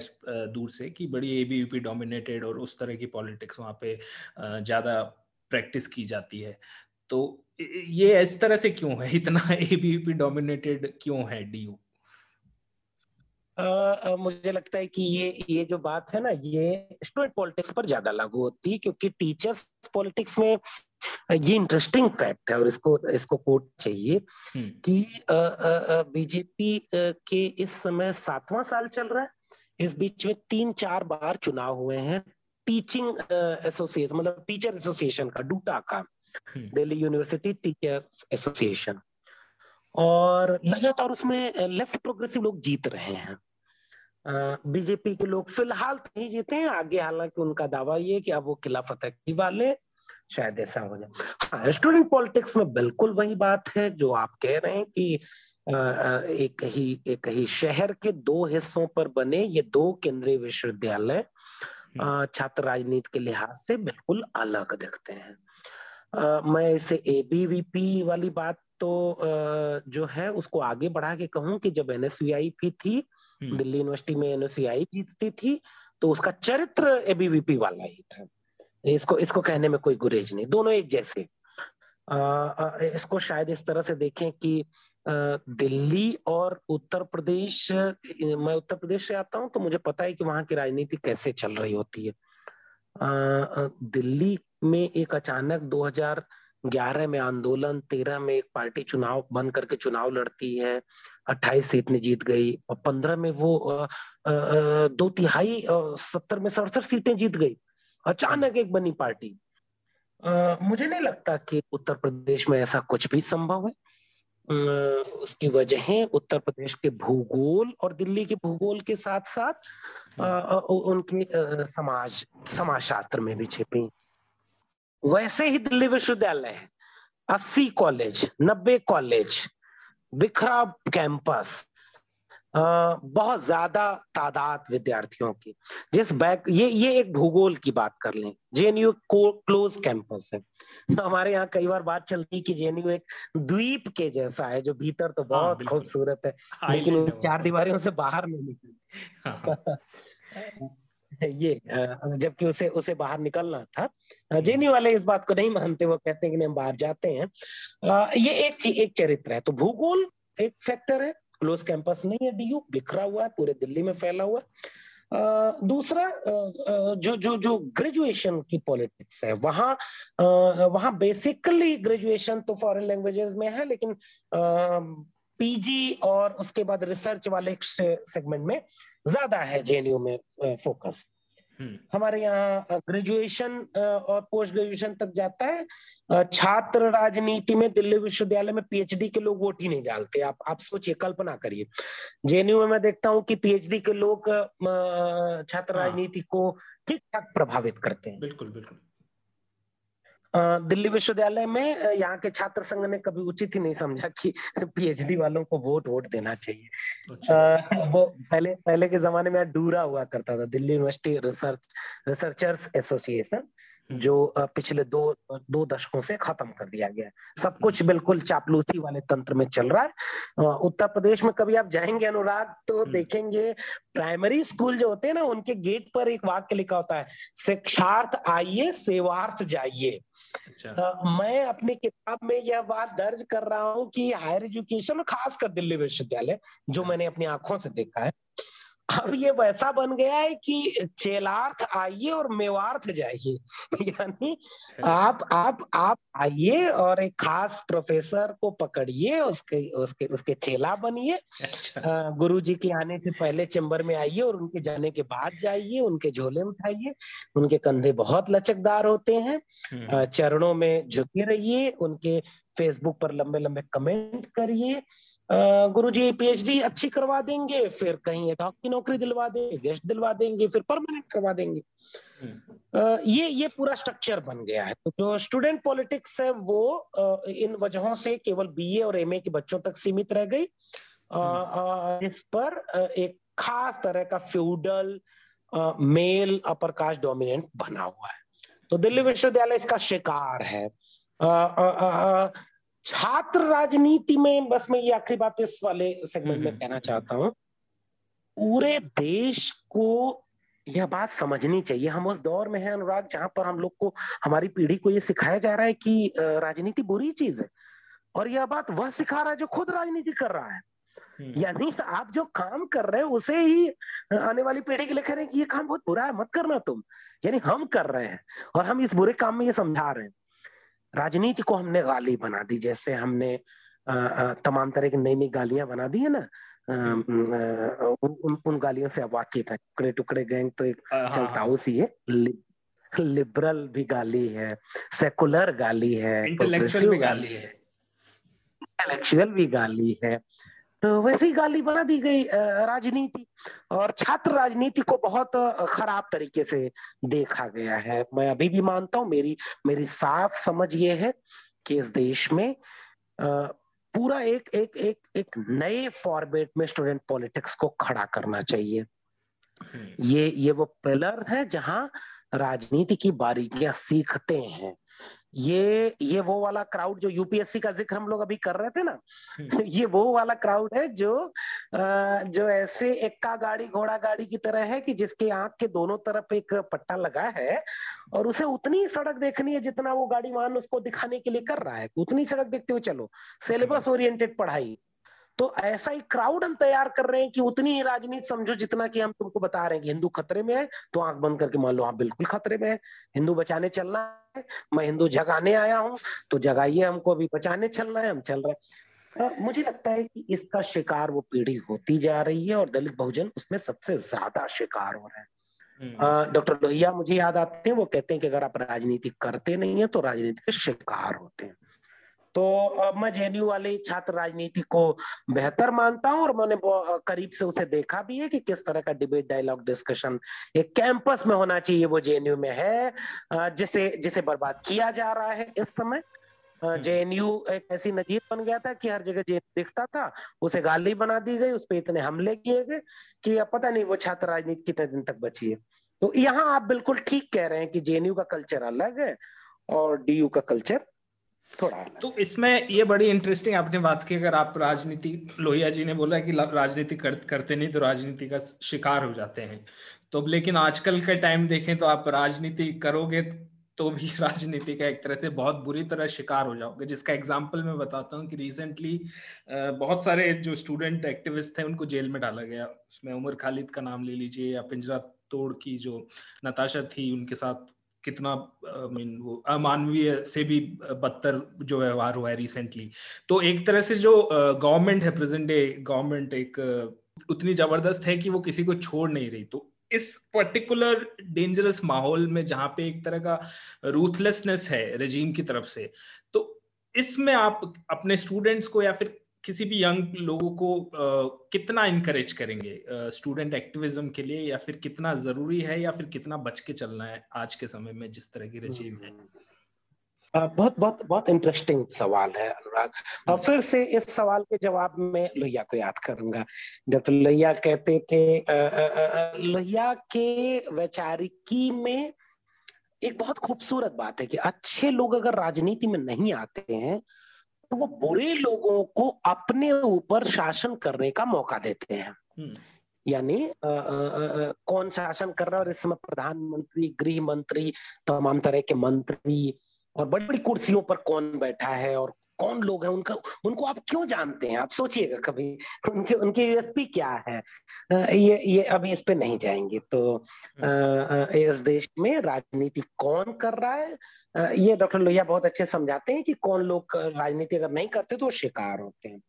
दूर से कि बड़ी एबीवीपी डोमिनेटेड और उस तरह की पॉलिटिक्स वहाँ पे ज़्यादा प्रैक्टिस की जाती है। तो ये इस तरह से क्यों है? इतना एबीवीपी डोमिनेटेड क्यों है डीयू? Uh, मुझे लगता है कि ये ये जो बात है ना ये स्टूडेंट पॉलिटिक्स पर ज़्यादा लागू होती है क्योंकि टीचर्स पॉलिटिक्स में ये इंटरेस्टिंग फैक्ट है और इसको इसको कोट चाहिए हम्म। कि बीजेपी के इस समय सातवां साल चल रहा है। इस बीच में तीन चार बार चुनाव हुए हैं। टीचिंग एसोसिएशन मतलब टीचर एसोसिएशन का डूटा का। हम्म। दिल्ली यूनिवर्सिटी टीचर एसोसिएशन और लगातार उसमें लेफ़्ट प्रोग्रेसिव लोग जीत रहे हैं। बीजेपी के लोग फ़िलहाल नहीं जीते हैं आगे हालाँकि उनका दावा ये कि अब वो किला फतेह वाले शायद ऐसा हो जाए हाँ स्टूडेंट पॉलिटिक्स में बिल्कुल वही बात है जो आप कह रहे हैं कि एक ही एक ही शहर के दो हिस्सों पर बने ये दो केंद्रीय विश्वविद्यालय हम्म। छात्र राजनीति के लिहाज से बिल्कुल अलग दिखते हैं मैं इसे एबीवीपी वाली बात तो जो है उसको आगे बढ़ा के कहूँ कि जब एनएसयूआई भी थी हम्म। दिल्ली यूनिवर्सिटी में एनएसयूआई जीतती थी तो उसका चरित्र एबीवीपी वाला ही था इसको इसको कहने में कोई गुरेज नहीं। दोनों एक जैसे। आ, इसको शायद इस तरह से देखें कि दिल्ली और उत्तर प्रदेश मैं उत्तर प्रदेश से आता हूँ तो मुझे पता है कि वहाँ की राजनीति कैसे चल रही होती है। आ, दिल्ली में एक अचानक 2011 में आंदोलन 13 में एक पार्टी चुनाव बंद करके चुनाव लड़ती है 28 सीट में जीत गई और 15 में वो आ, आ, दो तिहाई सत्तर में सड़सठ सीटें जीत गई। अचानक एक बनी पार्टी। आ, मुझे नहीं लगता कि उत्तर प्रदेश में ऐसा कुछ भी संभव है। उसकी वजह उत्तर प्रदेश के भूगोल और दिल्ली के भूगोल के साथ साथ उनके समाज समाज शास्त्र में भी छिपी। वैसे ही दिल्ली विश्वविद्यालय है। अस्सी कॉलेज नब्बे कॉलेज बिखरा कैंपस बहुत ज़्यादा तादाद विद्यार्थियों की। जिस बैक ये ये एक भूगोल की बात कर लें। जेएनयू क्लोज कैंपस है। हमारे यहाँ कई बार बात चलती है कि जेएनयू एक द्वीप के जैसा है जो भीतर तो हाँ, बहुत खूबसूरत है लेकिन चार दीवारियों से बाहर नहीं निकली हाँ, हाँ। ये जबकि उसे उसे बाहर निकलना था। जेनी वाले इस बात को नहीं मानते वो कहते हैं कि हम बाहर जाते हैं। ये एक एक चरित्र है। तो भूगोल एक फैक्टर है क्लोज कैंपस नहीं है डीयू बिखरा हुआ है पूरे दिल्ली में फैला हुआ दूसरा जो जो जो ग्रेजुएशन की पॉलिटिक्स है वहाँ वहाँ बेसिकली ग्रेजुएशन तो फॉरेन लैंग्वेजेस में है लेकिन पीजी और उसके बाद रिसर्च वाले सेगमेंट में ज़्यादा है जेएनयू में फोकस हम्म। हमारे यहाँ ग्रेजुएशन और पोस्ट ग्रेजुएशन तक जाता है। छात्र राजनीति में दिल्ली विश्वविद्यालय में पीएचडी के लोग वोट ही नहीं डालते। आप आप सोचिए कल्पना करिए। जेएनयू में मैं देखता हूँ कि पीएचडी के लोग छात्र हाँ। राजनीति को ठीक ठाक प्रभावित करते हैं। बिल्कुल बिल्कुल। दिल्ली विश्वविद्यालय में यहाँ के छात्र संघ ने कभी उचित ही नहीं समझा कि पीएचडी वालों को वोट वोट देना चाहिए। अच्छा। वो पहले पहले के जमाने में डूरा हुआ करता था। Delhi University research researchers association. जो पिछले दो दो दशकों से खत्म कर दिया गया सब कुछ बिल्कुल चापलूसी वाले तंत्र में चल रहा है उत्तर प्रदेश में कभी आप जाएँगे अनुराग तो हम्म। देखेंगे प्राइमरी स्कूल जो होते हैं ना उनके गेट पर एक वाक्य लिखा होता है शिक्षार्थ आइए सेवार्थ जाइए अच्छा। मैं अपनी किताब में यह बात दर्ज कर रहा हूँ कि हायर एजुकेशन खासकर दिल्ली विश्वविद्यालय जो हाँ। मैंने अपनी आँखों से देखा है अब ये वैसा बन गया है कि चेलार्थ आइए और मेवार्थ जाइए। यानी आप आप आप आइए और एक खास प्रोफेसर को पकड़िए उसके उसके उसके चेला बनिए। अच्छा। गुरु जी के आने से पहले चैम्बर में आइए और उनके जाने के बाद जाइए उनके झोले उठाइए उनके कंधे बहुत लचकदार होते हैं। हम्म। चरणों में झुके रहिए उनके फेसबुक पर लंबे लंबे कमेंट करिए। गुरु जी पीएचडी अच्छी करवा देंगे फिर कहीं एक की नौकरी दिलवा देंगे गेस्ट दिलवा देंगे फिर परमानेंट करवा देंगे हम्म। ये ये पूरा स्ट्रक्चर बन गया है तो जो स्टूडेंट पॉलिटिक्स है वो इन वजहों से केवल बीए और एमए के बच्चों तक सीमित रह गई हम्म। इस पर एक खास तरह का feudal male upper caste dominant बना हुआ है तो दिल्ली हम्म। विश्वविद्यालय इसका शिकार है छात्र राजनीति में बस मैं ये आखिरी बात इस वाले सेगमेंट में हम्म, कहना। चाहता हूँ। पूरे देश को यह बात समझनी चाहिए। हम उस दौर में हैं अनुराग जहाँ पर हम लोग को हमारी पीढ़ी को यह सिखाया जा रहा है कि राजनीति बुरी चीज़ है। और यह बात वह सिखा रहा है जो खुद राजनीति कर रहा है। हम्म। यानी आप जो काम कर रहे हैं उसे ही आने वाली पीढ़ी के लिए कह रहे हैं कि ये काम बहुत बुरा है मत करना तुम। यानी हम कर रहे हैं और हम इस बुरे काम में ये समझा रहे हैं। राजनीति को हमने गाली बना दी जैसे हमने तमाम तरह की नई नई गालियाँ बना दी है ना? उन उन गालियों से अब वाकिफ है टुकड़े टुकड़े गैंग तो एक चलता हाँ। उसी है। लिबरल भी गाली है सेकुलर गाली है इंटेलेक्चुअल भी गाली है। इंटेलेक्चुअल भी गाली है। तो वैसे ही गाली बना दी गई राजनीति। और छात्र राजनीति को बहुत खराब तरीके से देखा गया है। मैं अभी भी मानता हूँ मेरी मेरी साफ़ समझ ये है कि इस देश में पूरा एक एक एक एक नए फॉर्मेट में स्टूडेंट पॉलिटिक्स को खड़ा करना चाहिए। हम्म। ये ये वो पिलर है जहाँ राजनीति की बारीकियाँ सीखते हैं। ये ये वो वाला क्राउड जो यूपीएससी का ज़िक्र हम लोग अभी कर रहे थे ना हम्म। ये वो वाला क्राउड है जो जो ऐसे एक्का गाड़ी घोड़ा गाड़ी की तरह है कि जिसके आँख के दोनों तरफ़ एक पट्टा लगा है और उसे उतनी सड़क देखनी है जितना वो गाड़ी वाहन उसको दिखाने के लिए कर रहा है। उतनी सड़क देखते हुए चलो सिलेबस ओरिएंटेड पढ़ाई। तो ऐसा ही क्राउड हम तैयार कर रहे हैं कि उतनी ही राजनीति समझो जितना कि हम तुमको बता रहे हैं कि हिंदू खतरे में है तो आँख बंद करके मान लो आप बिल्कुल खतरे में है। हिंदू बचाने चलना है मैं हिंदू जगाने आया हूँ तो जगाइए हमको अभी बचाने चलना है हम चल रहे हैं। मुझे लगता है कि इसका शिकार वो पीढ़ी होती जा रही है और दलित बहुजन उसमें सबसे ज़्यादा शिकार हो रहे हैं। हम्म। डॉक्टर लोहिया मुझे याद आते हैं वो कहते हैं कि अगर आप राजनीति करते नहीं है तो राजनीति के शिकार होते हैं। तो मैं जेएनयू वाली छात्र राजनीति को बेहतर मानता हूँ और मैंने करीब से उसे देखा भी है कि किस तरह का डिबेट डायलॉग डिस्कशन एक कैंपस में होना चाहिए वो जेएनयू में है जिसे जिसे बर्बाद किया जा रहा है इस समय जेएनयू हम्म। एक ऐसी नजीर बन गया था कि हर जगह जे दिखता था उसे गाली बना दी गई उस पर इतने हमले किए गए कि अब पता नहीं वो छात्र राजनीति कितने दिन तक बची है तो यहाँ आप बिल्कुल ठीक कह रहे हैं कि जेएनयू का कल्चर अलग है और डीयू का कल्चर थोड़ा तो इसमें ये बड़ी इंटरेस्टिंग आपने बात की अगर आप राजनीति लोहिया जी ने बोला कि राजनीति कर, करते नहीं तो राजनीति का शिकार हो जाते हैं। तो लेकिन आजकल का टाइम देखें तो आप राजनीति करोगे तो भी राजनीति का एक तरह से बहुत बुरी तरह शिकार हो जाओगे। जिसका एग्ज़ाम्पल मैं बताता हूँ कि रिसेंटली बहुत सारे जो स्टूडेंट एक्टिविस्ट थे उनको जेल में डाला गया। उसमें उमर खालिद का नाम ले लीजिए या पिंजरा तोड़ की जो नताशा थी उनके साथ कितना मीन वो अमानवीय से भी बदतर जो व्यवहार हुआ है रिसेंटली तो एक तरह से जो गवर्नमेंट है प्रेजेंट डे गवर्नमेंट एक उतनी ज़बरदस्त है कि वो किसी को छोड़ नहीं रही। तो इस पर्टिकुलर डेंजरस माहौल में जहाँ पे एक तरह का रूथलेसनेस है रजीम की तरफ़ से तो इसमें आप अपने स्टूडेंट्स को या फिर किसी भी यंग लोगों को uh, कितना इनकरेज करेंगे? स्टूडेंट uh, एक्टिविज्म के लिए या फिर कितना ज़रूरी है या फिर कितना बच के चलना है आज के समय में जिस तरह की रजीम है? बहुत बहुत बहुत इंटरेस्टिंग सवाल है अनुराग। और फिर से इस सवाल के जवाब में लोहिया को याद करूँगा। डॉक्टर लोहिया कहते थे लोहिया के वैचारिकी में एक बहुत खूबसूरत बात है कि अच्छे लोग अगर राजनीति में नहीं आते हैं तो वो बुरे लोगों को अपने ऊपर शासन करने का मौका देते हैं। हम्म। यानी कौन शासन कर रहा है? और इस समय प्रधानमंत्री गृह मंत्री तमाम तरह के मंत्री और बड़ी बड़ी कुर्सियों पर कौन बैठा है? और कौन लोग हैं उनका उनको आप क्यों जानते हैं? आप सोचिएगा कभी उनके उनकी यूएसपी क्या है? ये ये अभी इस पे नहीं जाएँगे तो हम्म। इस देश में राजनीति कौन कर रहा है? ये डॉक्टर लोहिया बहुत अच्छे समझाते हैं कि कौन लोग राजनीति अगर नहीं करते तो शिकार होते हैं।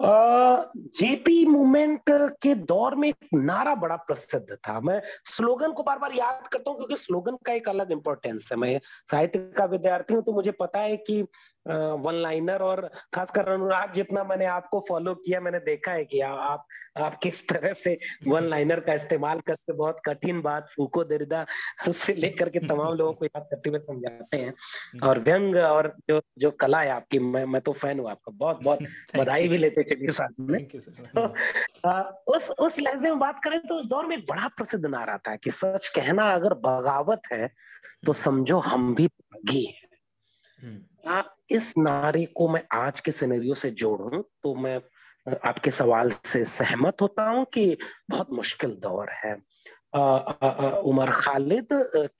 जेपी मूवमेंट के दौर में एक नारा बड़ा प्रसिद्ध था। मैं स्लोगन को बार बार याद करता हूँ क्योंकि स्लोगन का एक अलग इंपॉर्टेंस है। मैं साहित्य का विद्यार्थी हूँ तो मुझे पता है कि वन लाइनर और खासकर अनुराग जितना मैंने आपको फॉलो किया मैंने देखा है कि आ, आप आप किस तरह से वन लाइनर का इस्तेमाल करते बहुत कठिन बात फूको दरिदा से लेकर के तमाम लोगों को याद करते हुए समझाते हैं। और व्यंग और जो जो कला है आपकी मैं मैं तो फ़ैन हूँ आपका। बहुत बहुत बधाई भी लेते चलिए साथ में। तो उस उस लहजे में बात करें तो उस दौर में बड़ा प्रसिद्ध नारा था कि सच कहना अगर बगावत है तो समझो हम भी बगी है। आ, इस नारे को मैं आज के सिनेरियो से जोड़ू तो मैं आपके सवाल से सहमत होता हूँ कि बहुत मुश्किल दौर है। उमर खालिद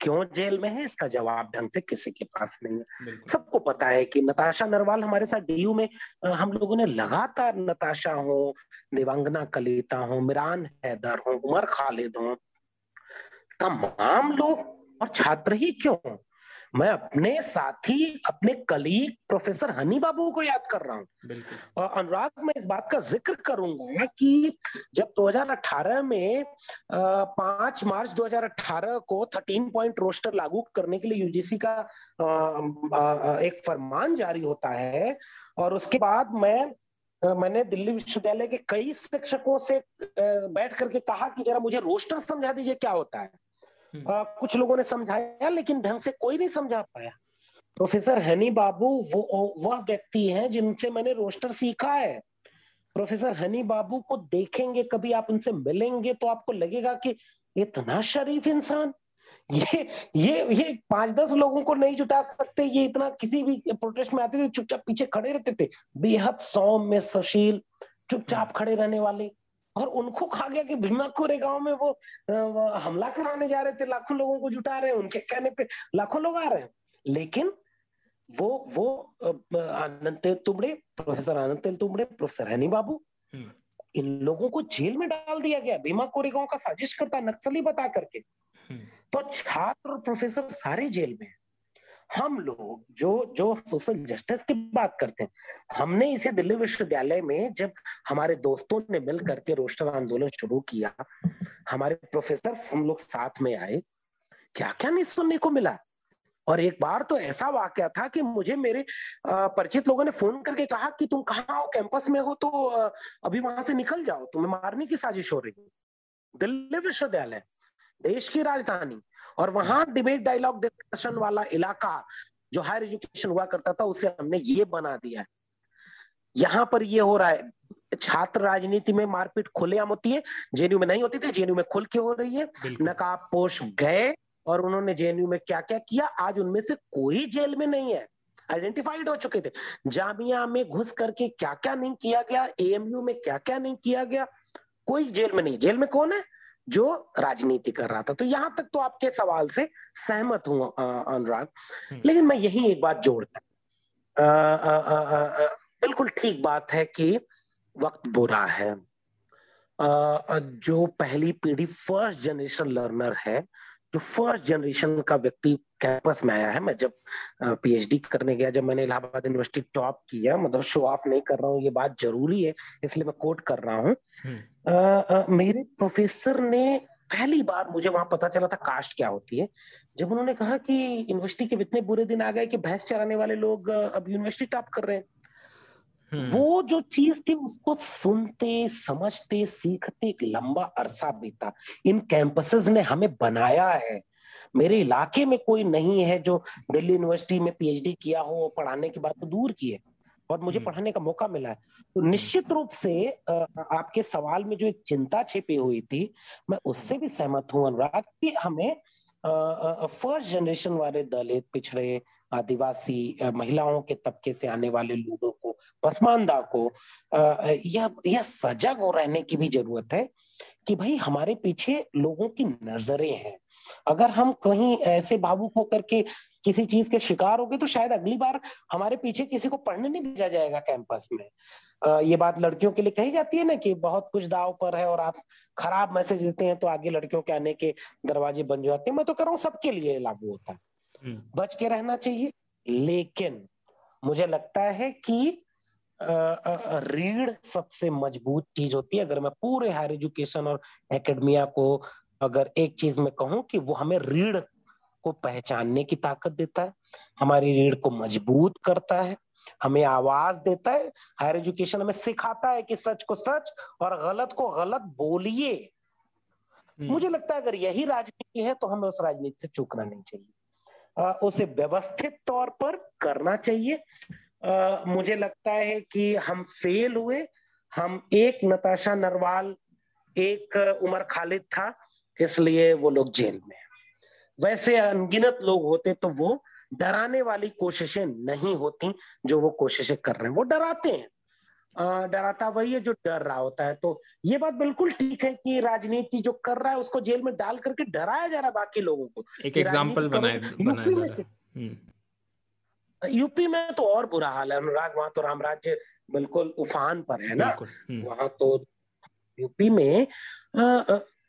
क्यों जेल में है? इसका जवाब ढंग से किसी के पास नहीं है। सबको पता है कि नताशा नरवाल हमारे साथ डीयू में हम लोगों ने लगातार नताशा हो देवांगना कलिता हो मिरान हैदर हो उमर खालिद हो तमाम लोग और छात्र ही क्यों मैं अपने साथी अपने कलीग प्रोफेसर हनी बाबू को याद कर रहा हूँ। और अनुराग मैं इस बात का ज़िक्र करूँगा कि जब 2018 में पाँच मार्च 2018 को 13 पॉइंट रोस्टर लागू करने के लिए यूजीसी का एक फरमान जारी होता है और उसके बाद मैं मैंने दिल्ली विश्वविद्यालय के कई शिक्षकों से बैठ करके कहा कि जरा मुझे रोस्टर समझा दीजिए क्या होता है। आ, कुछ लोगों ने समझाया लेकिन ढंग से कोई नहीं समझा पाया। प्रोफेसर हनी बाबू वो वह व्यक्ति हैं जिनसे मैंने रोस्टर सीखा है। प्रोफेसर हनी बाबू को देखेंगे कभी आप उनसे मिलेंगे तो आपको लगेगा कि इतना शरीफ इंसान। ये ये ये पाँच दस लोगों को नहीं जुटा सकते ये इतना किसी भी प्रोटेस्ट में आते थे चुपचाप पीछे खड़े रहते थे। बेहद सौम्य सुशील चुपचाप खड़े रहने वाले। और उनको कहा गया कि भीमा कोरे गाँव में वो, हमला कराने जा रहे थे लाखों लोगों को जुटा रहे हैं उनके कहने पे लाखों लोग आ रहे हैं लेकिन वो वो अनंत तुमड़े प्रोफेसर अनंत तुमड़े प्रोफेसर हनी बाबू हम्म। इन लोगों को जेल में डाल दिया गया भीमा कोरेगांव का साजिश करता नक्सली बता करके हम्म। तो छात्र और प्रोफेसर सारे जेल में हम लोग जो जो सोशल जस्टिस की बात करते हैं, हमने इसे दिल्ली विश्वविद्यालय में जब हमारे दोस्तों ने मिल करके रोस्टर आंदोलन शुरू किया, हमारे प्रोफेसर हम लोग साथ में आए क्या क्या नहीं सुनने को मिला? और एक बार तो ऐसा वाक्य था कि मुझे मेरे परिचित लोगों ने फ़ोन करके कहा कि तुम कहाँ हो कैंपस में हो तो अभी वहाँ से निकल जाओ, तुम्हें मारने की साजिश हो रही है। दिल्ली विश्वविद्यालय देश की राजधानी। और वहाँ डिबेट डायलॉग डिस्कशन वाला इलाका जो हायर एजुकेशन हुआ करता था उसे हमने ये बना दिया है। यहाँ पर ये हो रहा है छात्र राजनीति में मारपीट खुलेआम होती है जेएनयू में नहीं होती थी जेएनयू में खुल के हो रही है। नकाब पोष गए और उन्होंने जेएनयू में क्या क्या किया आज उनमें से कोई जेल में नहीं है। आइडेंटिफाइड हो चुके थे। जामिया में घुस करके क्या क्या नहीं किया गया एएमयू में क्या क्या नहीं किया गया कोई जेल में नहीं। जेल में कौन है? जो राजनीति कर रहा था। तो यहाँ तक तो आपके सवाल से सहमत हूँ अनुराग। हम्म। लेकिन मैं यही एक बात जोड़ता बिल्कुल ठीक बात है कि वक्त बुरा है। जो पहली पीढ़ी फ़र्स्ट जनरेशन लर्नर है जो फ़र्स्ट जनरेशन का व्यक्ति कैंपस में आया है। मैं जब पीएचडी करने गया जब मैंने इलाहाबाद यूनिवर्सिटी टॉप किया मतलब शो ऑफ़ नहीं कर रहा हूँ ये बात ज़रूरी है इसलिए मैं कोट कर रहा हूँ। मेरे प्रोफेसर ने पहली बार मुझे वहाँ पता चला था कास्ट क्या होती है। जब उन्होंने कहा कि यूनिवर्सिटी के इतने बुरे दिन आ गए कि भैंस चराने वाले लोग अब यूनिवर्सिटी टॉप कर रहे हैं। हम्म। वो जो चीज़ थी उसको सुनते समझते सीखते एक लंबा अरसा बीता। इन कैंपसेस ने हमें बनाया है। मेरे इलाके में कोई नहीं है जो दिल्ली यूनिवर्सिटी में पीएचडी किया हो पढ़ाने की बात तो दूर की है। और मुझे हम्म। पढ़ाने का मौका मिला है। तो निश्चित रूप से आपके सवाल में जो एक चिंता छिपी हुई थी मैं उससे भी सहमत हूँ अनुराग कि हमें फ़र्स्ट जनरेशन वाले दलित पिछड़े आदिवासी महिलाओं के तबके से आने वाले लोगों को पसमानदा को यह यह सजग हो रहने की भी ज़रूरत है कि भाई हमारे पीछे लोगों की नज़रें हैं। अगर हम कहीं ऐसे भावुक होकर के किसी चीज़ के शिकार हो गए तो शायद अगली बार हमारे पीछे किसी को पढ़ने नहीं भेजा जाएगा कैंपस में। आ, ये बात लड़कियों के लिए कही जाती है ना कि बहुत कुछ दाव पर है और आप खराब मैसेज देते हैं तो आगे लड़कियों के आने के दरवाजे बन जाते हैं। मैं तो कह रहा हूँ सबके लिए लागू होता है। हम्म। बच के रहना चाहिए लेकिन मुझे लगता है कि रीढ़ सबसे मज़बूत चीज़ होती है। अगर मैं पूरे हायर एजुकेशन और एकेडमिया को अगर एक चीज़ में कहूँ कि वो हमें रीढ़ को पहचानने की ताकत देता है हमारी रीढ़ को मज़बूत करता है हमें आवाज़ देता है हायर एजुकेशन हमें सिखाता है कि सच को सच और गलत को गलत बोलिए। हम्म। मुझे लगता है अगर यही राजनीति है तो हमें उस राजनीति से चूकना नहीं चाहिए। आ, उसे व्यवस्थित तौर पर करना चाहिए। आ, मुझे लगता है कि हम फेल हुए हम एक नताशा नरवाल एक उमर खालिद था इसलिए वो लोग जेल में वैसे अनगिनत लोग होते तो वो डराने वाली कोशिशें नहीं होती जो वो कोशिशें कर रहे हैं। वो डराते हैं। डराता वही है जो डर रहा होता है। तो ये बात बिल्कुल ठीक है कि राजनीति जो कर रहा है उसको जेल में डाल करके डराया जा रहा है बाकी लोगों को। एक एग्ज़ाम्पल बनाए यूपी में हम्म। यूपी में तो और बुरा हाल है। अनुराग वहाँ तो रामराज्य बिल्कुल उफान पर है ना। हम्म। वहाँ तो यूपी में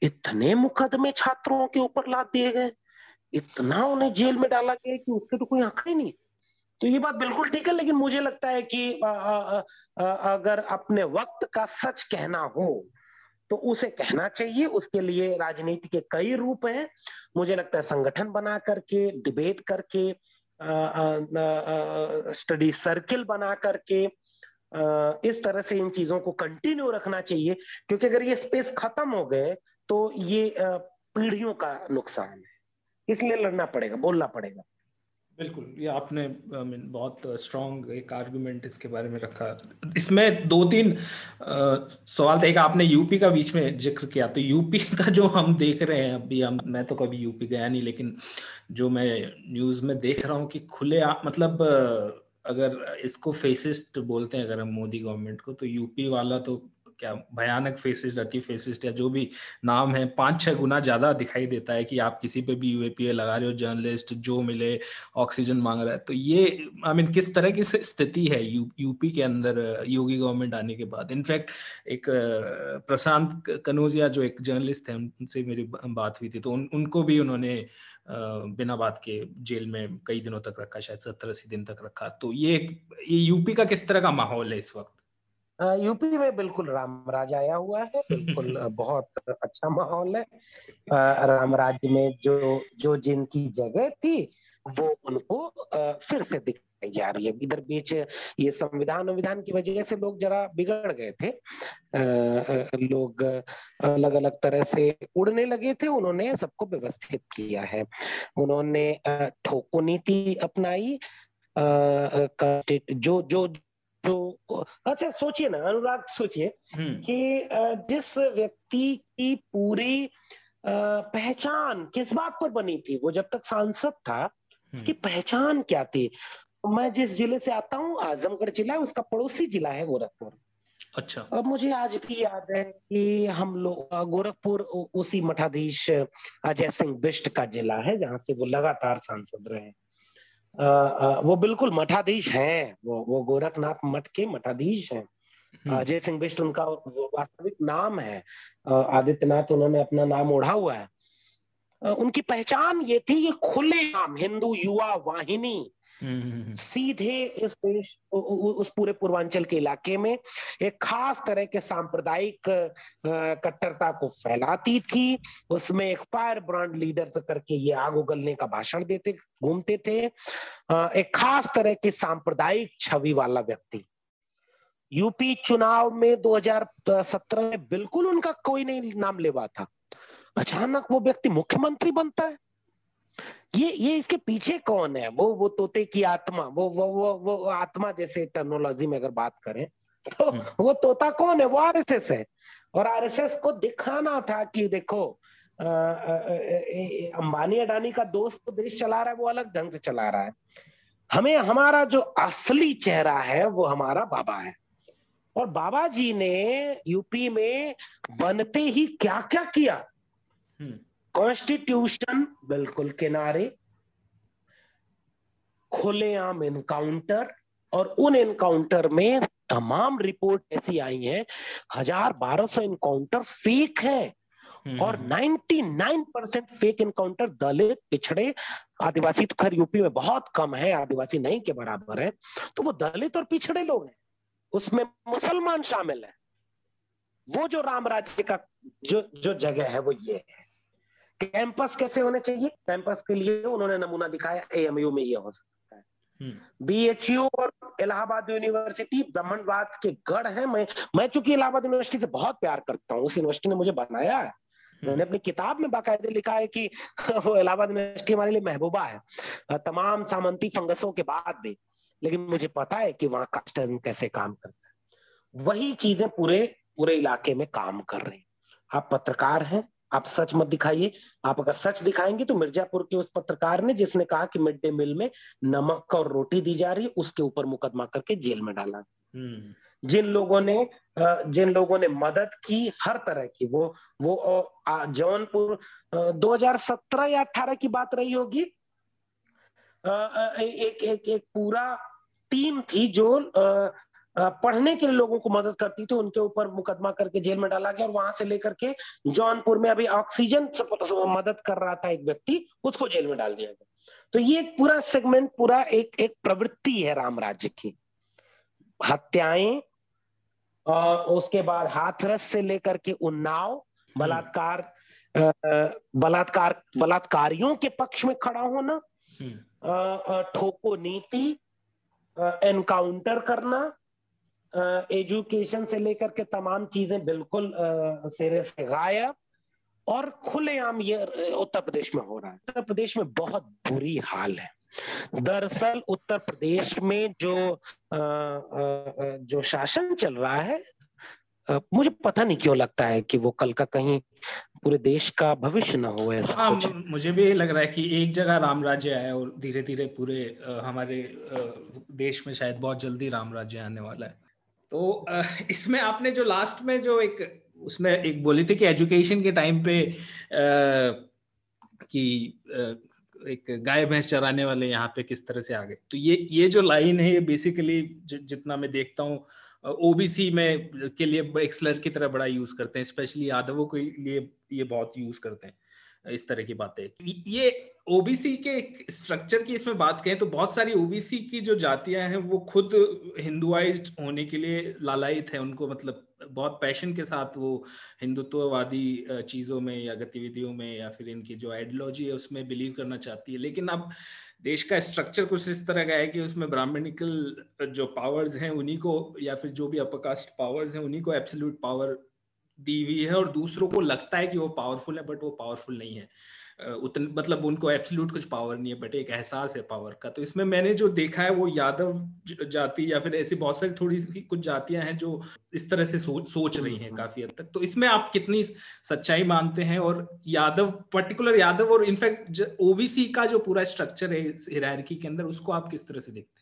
इतने मुकदमे छात्रों के ऊपर लाद दिए गए। इतना उन्हें जेल में डाला गया कि उसके तो कोई आंकड़े नहीं तो ये बात बिल्कुल ठीक है लेकिन मुझे लगता है कि आ, आ, आ, अगर अपने वक्त का सच कहना हो तो उसे कहना चाहिए। उसके लिए राजनीति के कई रूप हैं। मुझे लगता है संगठन बना करके डिबेट करके स्टडी सर्किल बना करके इस तरह से इन चीज़ों को कंटिन्यू रखना चाहिए। क्योंकि अगर ये स्पेस खत्म हो गए तो ये पीढ़ियों का नुकसान है। इसलिए लड़ना पड़ेगा बोलना पड़ेगा। बिल्कुल ये आपने आई मीन बहुत स्ट्रॉन्ग एक आर्गुमेंट इसके बारे में रखा। इसमें दो तीन सवाल थे। एक आपने यूपी का बीच में ज़िक्र किया तो यूपी का जो हम देख रहे हैं अभी हम मैं तो कभी यूपी गया नहीं लेकिन जो मैं न्यूज़ में देख रहा हूँ कि खुले आ, मतलब अगर इसको फेसिस्ट बोलते हैं अगर हम मोदी गवर्नमेंट को तो यूपी वाला तो क्या भयानक फेसिस्ट अति फेसिस्ट या जो भी नाम है पाँच छह गुना ज़्यादा दिखाई देता है कि आप किसी पे भी यूएपीए लगा रहे हो जर्नलिस्ट जो मिले ऑक्सीजन मांग रहा है। तो ये आई I मीन mean, किस तरह की स्थिति है यू, यूपी के अंदर योगी गवर्नमेंट आने के बाद? इनफैक्ट एक प्रशांत कनौजिया जो एक जर्नलिस्ट है उनसे मेरी बात हुई थी तो उन, उनको भी उन्होंने बिना बात के जेल में कई दिनों तक रखा शायद सत्तर अस्सी दिन तक रखा। तो ये ये यूपी का किस तरह का माहौल है इस वक्त? यूपी में बिल्कुल राम राज आया हुआ है बिल्कुल बहुत अच्छा माहौल है। राम राज्य में जो जो जिनकी जगह थी वो उनको फिर से दिखाई जा रही है। इधर बीच ये संविधान विधान की वजह से लोग जरा बिगड़ गए थे। लोग अलग अलग तरह से उड़ने लगे थे उन्होंने सबको व्यवस्थित किया है। उन्होंने ठोको नीति अपनाई जो जो जो अच्छा सोचिए ना अनुराग सोचिए हम्म। कि जिस व्यक्ति की पूरी पहचान किस बात पर बनी थी? वो जब तक सांसद था उसकी हम्म। पहचान क्या थी? मैं जिस ज़िले से आता हूँ आजमगढ़ जिला उसका पड़ोसी जिला है गोरखपुर। अच्छा। अब मुझे आज भी याद है कि हम लोग गोरखपुर उसी मठाधीश अजय सिंह बिष्ट का जिला है जहाँ से वो लगातार सांसद रहे। वो बिल्कुल मठाधीश हैं वो वो गोरखनाथ मठ के मठाधीश हैं। हम्म। अजय सिंह बिष्ट उनका वास्तविक नाम है। आदित्यनाथ उन्होंने अपना नाम ओढ़ा हुआ है। उनकी पहचान ये थी ये खुले नाम हिंदू युवा वाहिनी सीधे इस देश उस पूरे पूर्वांचल के इलाके में एक खास तरह के सांप्रदायिक कट्टरता को फैलाती थी। उसमें एक फायर ब्रांड लीडर से करके ये आग उगलने का भाषण देते घूमते थे। एक खास तरह के सांप्रदायिक छवि वाला व्यक्ति। यूपी चुनाव में 2017 में बिल्कुल उनका कोई नहीं नाम लेवा था। अचानक वो व्यक्ति मुख्यमंत्री बनता है। ये ये इसके पीछे कौन है? वो वो तोते की आत्मा वो वो वो वो आत्मा जैसे टर्नोलॉजी में अगर बात करें तो हम्म। वो तोता कौन है? वो आरएसएस है। और आरएसएस को दिखाना था कि देखो अंबानी अडानी का दोस्त तो देश चला रहा है वो अलग ढंग से चला रहा है। हमें हमारा जो असली चेहरा है वो हमारा बाबा है। और बाबा जी ने यूपी में बनते ही क्या क्या किया? हम्म। कॉन्स्टिट्यूशन बिल्कुल किनारे खुलेआम इनकाउंटर और उन इनकाउंटर में तमाम रिपोर्ट ऐसी आई हैं हज़ार बारह सौ इनकाउंटर फेक है और 99 हम्म। परसेंट फेक इनकाउंटर दलित पिछड़े आदिवासी तो खैर यूपी में बहुत कम है आदिवासी नहीं के बराबर है तो वो दलित और पिछड़े लोग हैं उसमें मुसलमान शामिल है वो जो राम राज्य का जो जो जगह है वो ये है कैंपस कैसे होने चाहिए? कैंपस के लिए उन्होंने नमूना दिखाया एएमयू में ये हो सकता है। बीएचयू हम्म। और इलाहाबाद यूनिवर्सिटी ब्राह्मणवाद के गढ़ है। मैं मैं चूँकि इलाहाबाद यूनिवर्सिटी से बहुत प्यार करता हूँ उस यूनिवर्सिटी ने मुझे बनाया है। हम्म। मैंने अपनी किताब में बाकायदे लिखा है कि वो इलाहाबाद यूनिवर्सिटी हमारे लिए महबूबा है। तमाम सामंती फंगसों के बाद भी। लेकिन मुझे पता है कि वहाँ कास्टिज्म कैसे काम करता है। वही चीज़ें पूरे पूरे इलाके में काम कर रहे हैं। आप पत्रकार हैं आप सच मत दिखाइए आप अगर सच दिखाएँगे तो मिर्जापुर के उस पत्रकार ने जिसने कहा कि मिड डे मील में नमक और रोटी दी जा रही है उसके ऊपर मुकदमा करके जेल में डाला हम्म। जिन लोगों ने जिन लोगों ने मदद की हर तरह की वो वो जौनपुर 2017 या 18 की बात रही होगी एक एक एक पूरा टीम थी जो पढ़ने के लिए लोगों को मदद करती थी उनके ऊपर मुकदमा करके जेल में डाला गया और वहाँ से लेकर के जौनपुर में अभी ऑक्सीजन मदद कर रहा था एक व्यक्ति उसको जेल में डाल दिया गया तो ये एक पूरा सेगमेंट पूरा एक एक प्रवृत्ति है राम राज्य की हत्याएँ और उसके बाद हाथरस से लेकर के उन्नाव हम्म। बलात्कार बलात्कार बलात्कारियों के पक्ष में खड़ा होना हम्म। ठोको नीति एनकाउंटर करना एजुकेशन से लेकर के तमाम चीज़ें बिल्कुल सिरे से गायब और खुलेआम ये उत्तर प्रदेश में हो रहा है। उत्तर प्रदेश में बहुत बुरी हाल है। दरअसल उत्तर प्रदेश में जो आ, आ, जो शासन चल रहा है आ, मुझे पता नहीं क्यों लगता है कि वो कल का कहीं पूरे देश का भविष्य न हो ऐसा हाँ, कुछ। मुझे भी लग रहा है कि एक जगह राम राज्य है और धीरे धीरे पूरे हमारे देश में शायद बहुत जल्दी राम राज्य आने वाला है। तो इसमें आपने जो लास्ट में जो एक, उसमें एक बोली थी कि एजुकेशन के टाइम पे कि एक गाय, भैंस चराने वाले यहाँ पे किस तरह से आ गए? तो ये ये जो लाइन है, ये बेसिकली जितना मैं देखता हूँ ओबीसी में के लिए एक स्लर की तरह बड़ा यूज़ करते हैं स्पेशली यादवों के लिए ये बहुत यूज़ करते हैं, इस तरह की बातें। ये ओबीसी के स्ट्रक्चर की इसमें बात करें तो बहुत सारी ओबीसी की जो जातियाँ हैं, वो खुद हिंदुआइज होने के लिए लालायित है। उनको मतलब बहुत पैशन के साथ वो हिंदुत्ववादी चीज़ों में या गतिविधियों में या फिर इनकी जो आइडियोलॉजी है, उसमें बिलीव करना चाहती है। लेकिन अब देश का स्ट्रक्चर कुछ इस तरह का है कि उसमें ब्राह्मणिकल जो पावर्स हैं, उन्हीं को या फिर जो भी अपकास्ट पावर्स हैं, उन्हीं को एब्सोल्यूट पावर दी हुई है और दूसरों को लगता है कि वो पावरफुल है बट वो पावरफुल नहीं है। उतन मतलब उनको एब्सोल्यूट कुछ पावर नहीं है बट एक एहसास है पावर का। तो इसमें मैंने जो देखा है वो यादव जाति या फिर ऐसी बहुत सारी थोड़ी सी कुछ जातियाँ हैं जो इस तरह से सोच सोच रही हैं काफ़ी हद तक। तो इसमें आप कितनी सच्चाई मानते हैं? और यादव पर्टिकुलर यादव और इनफैक्ट ओबीसी का जो पूरा स्ट्रक्चर है हिरारकी के अंदर उसको आप किस तरह से देखते हैं?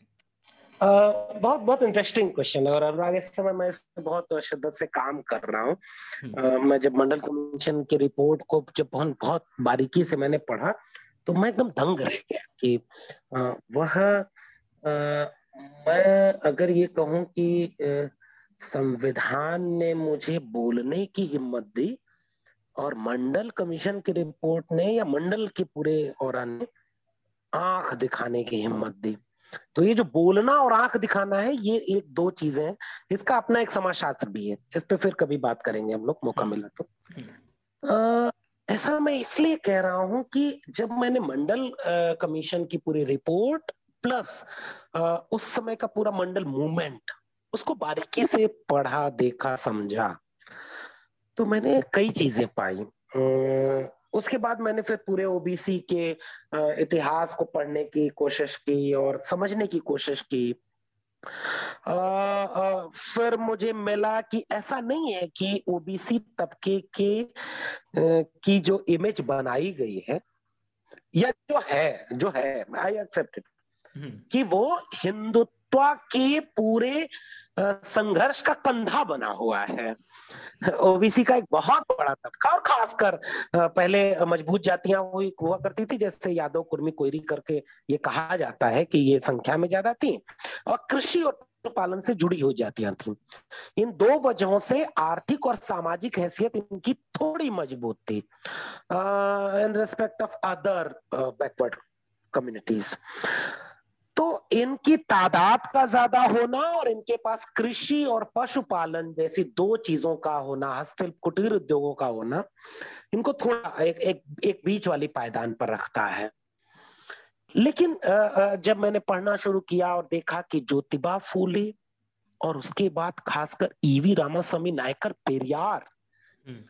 बहुत बहुत इंटरेस्टिंग क्वेश्चन है और अनुराग इस समय मैं बहुत शिद्दत से काम कर रहा हूँ हम्म। मैं जब मंडल कमीशन की रिपोर्ट को जब बहुत बहुत बारीकी से मैंने पढ़ा तो मैं एकदम दंग रह गया कि वह मैं अगर ये कहूँ कि संविधान ने मुझे बोलने की हिम्मत दी और मंडल कमीशन की रिपोर्ट ने या मंडल के पूरे और आँख दिखाने की हिम्मत दी तो ये जो बोलना और आँख दिखाना है ये एक दो चीज़ें हैं। इसका अपना एक समाजशास्त्र भी है। इस पे फिर कभी बात करेंगे हम लोग मौका मिला तो। ऐसा मैं इसलिए कह रहा हूँ कि जब मैंने मंडल कमीशन की पूरी रिपोर्ट प्लस आ, उस समय का पूरा मंडल मूवमेंट उसको बारीकी से पढ़ा देखा समझा तो मैंने कई चीज़ें पाई। उसके बाद मैंने फिर पूरे ओबीसी के इतिहास को पढ़ने की कोशिश की और समझने की कोशिश की। आ, आ, फिर मुझे मिला कि ऐसा नहीं है कि ओबीसी तबके के की जो इमेज बनाई गई है या जो है जो है आई एक्सेप्ट इट कि वो हिंदुत्व के पूरे संघर्ष का कंधा बना हुआ है। ओबीसी का एक बहुत बड़ा तबका और खासकर पहले मज़बूत जातियाँ हुई, हुआ करती थी, जैसे यादव, कुर्मी, कोयरी करके ये कहा जाता है कि ये संख्या में ज़्यादा थी और कृषि और पालन से जुड़ी हुई जातियाँ थी। इन दो वजहों से आर्थिक और सामाजिक हैसियत इनकी थोड़ी मज़बूत थी। In respect of other backward communities तो इनकी तादाद का ज़्यादा होना और इनके पास कृषि और पशुपालन जैसी दो चीज़ों का होना हस्तशिल्प कुटीर उद्योगों का होना इनको थोड़ा एक एक एक बीच वाली पायदान पर रखता है। लेकिन जब मैंने पढ़ना शुरू किया और देखा कि ज्योतिबा फूले और उसके बाद खासकर ईवी रामास्वामी नायकर पेरियार हम्म।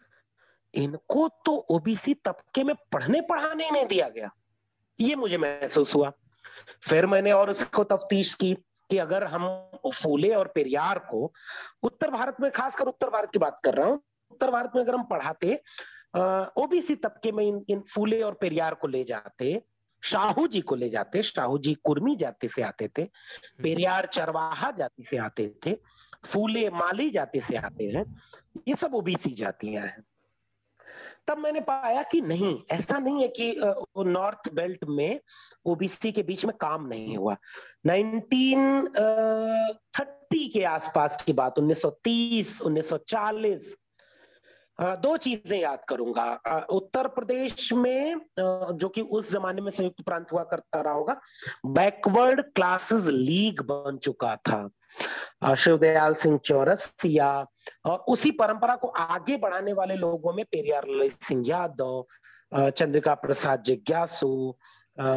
इनको तो ओबीसी तबके में पढ़ने पढ़ाने ही नहीं दिया गया। ये मुझे महसूस हुआ। फिर मैंने और उसको तफ्तीश की कि अगर हम फूले और पेरियार को उत्तर भारत में खासकर उत्तर भारत की बात कर रहा हूँ उत्तर भारत में अगर हम पढ़ाते ओबीसी तबके में इन, इन फूले और पेरियार को ले जाते शाहू जी को ले जाते शाहू जी कुर्मी जाति से आते थे हम्म। पेरियार चरवाहा जाति से आते थे फूले माली जाति से आते हैं ये सब ओबीसी जातियाँ हैं तब मैंने पाया कि नहीं, ऐसा नहीं है कि नॉर्थ बेल्ट में ओबीसी के बीच में काम नहीं हुआ। 1930 के आसपास की बात 1930 1940 दो चीज़ें याद करूँगा। उत्तर प्रदेश में जो कि उस जमाने में संयुक्त प्रांत हुआ करता रहा होगा, बैकवर्ड क्लासेस लीग बन चुका था। शिवदयाल सिंह चौरसिया और उसी परंपरा को आगे बढ़ाने वाले लोगों में पेरियार सिंह यादव चंद्रिका प्रसाद जिज्ञासु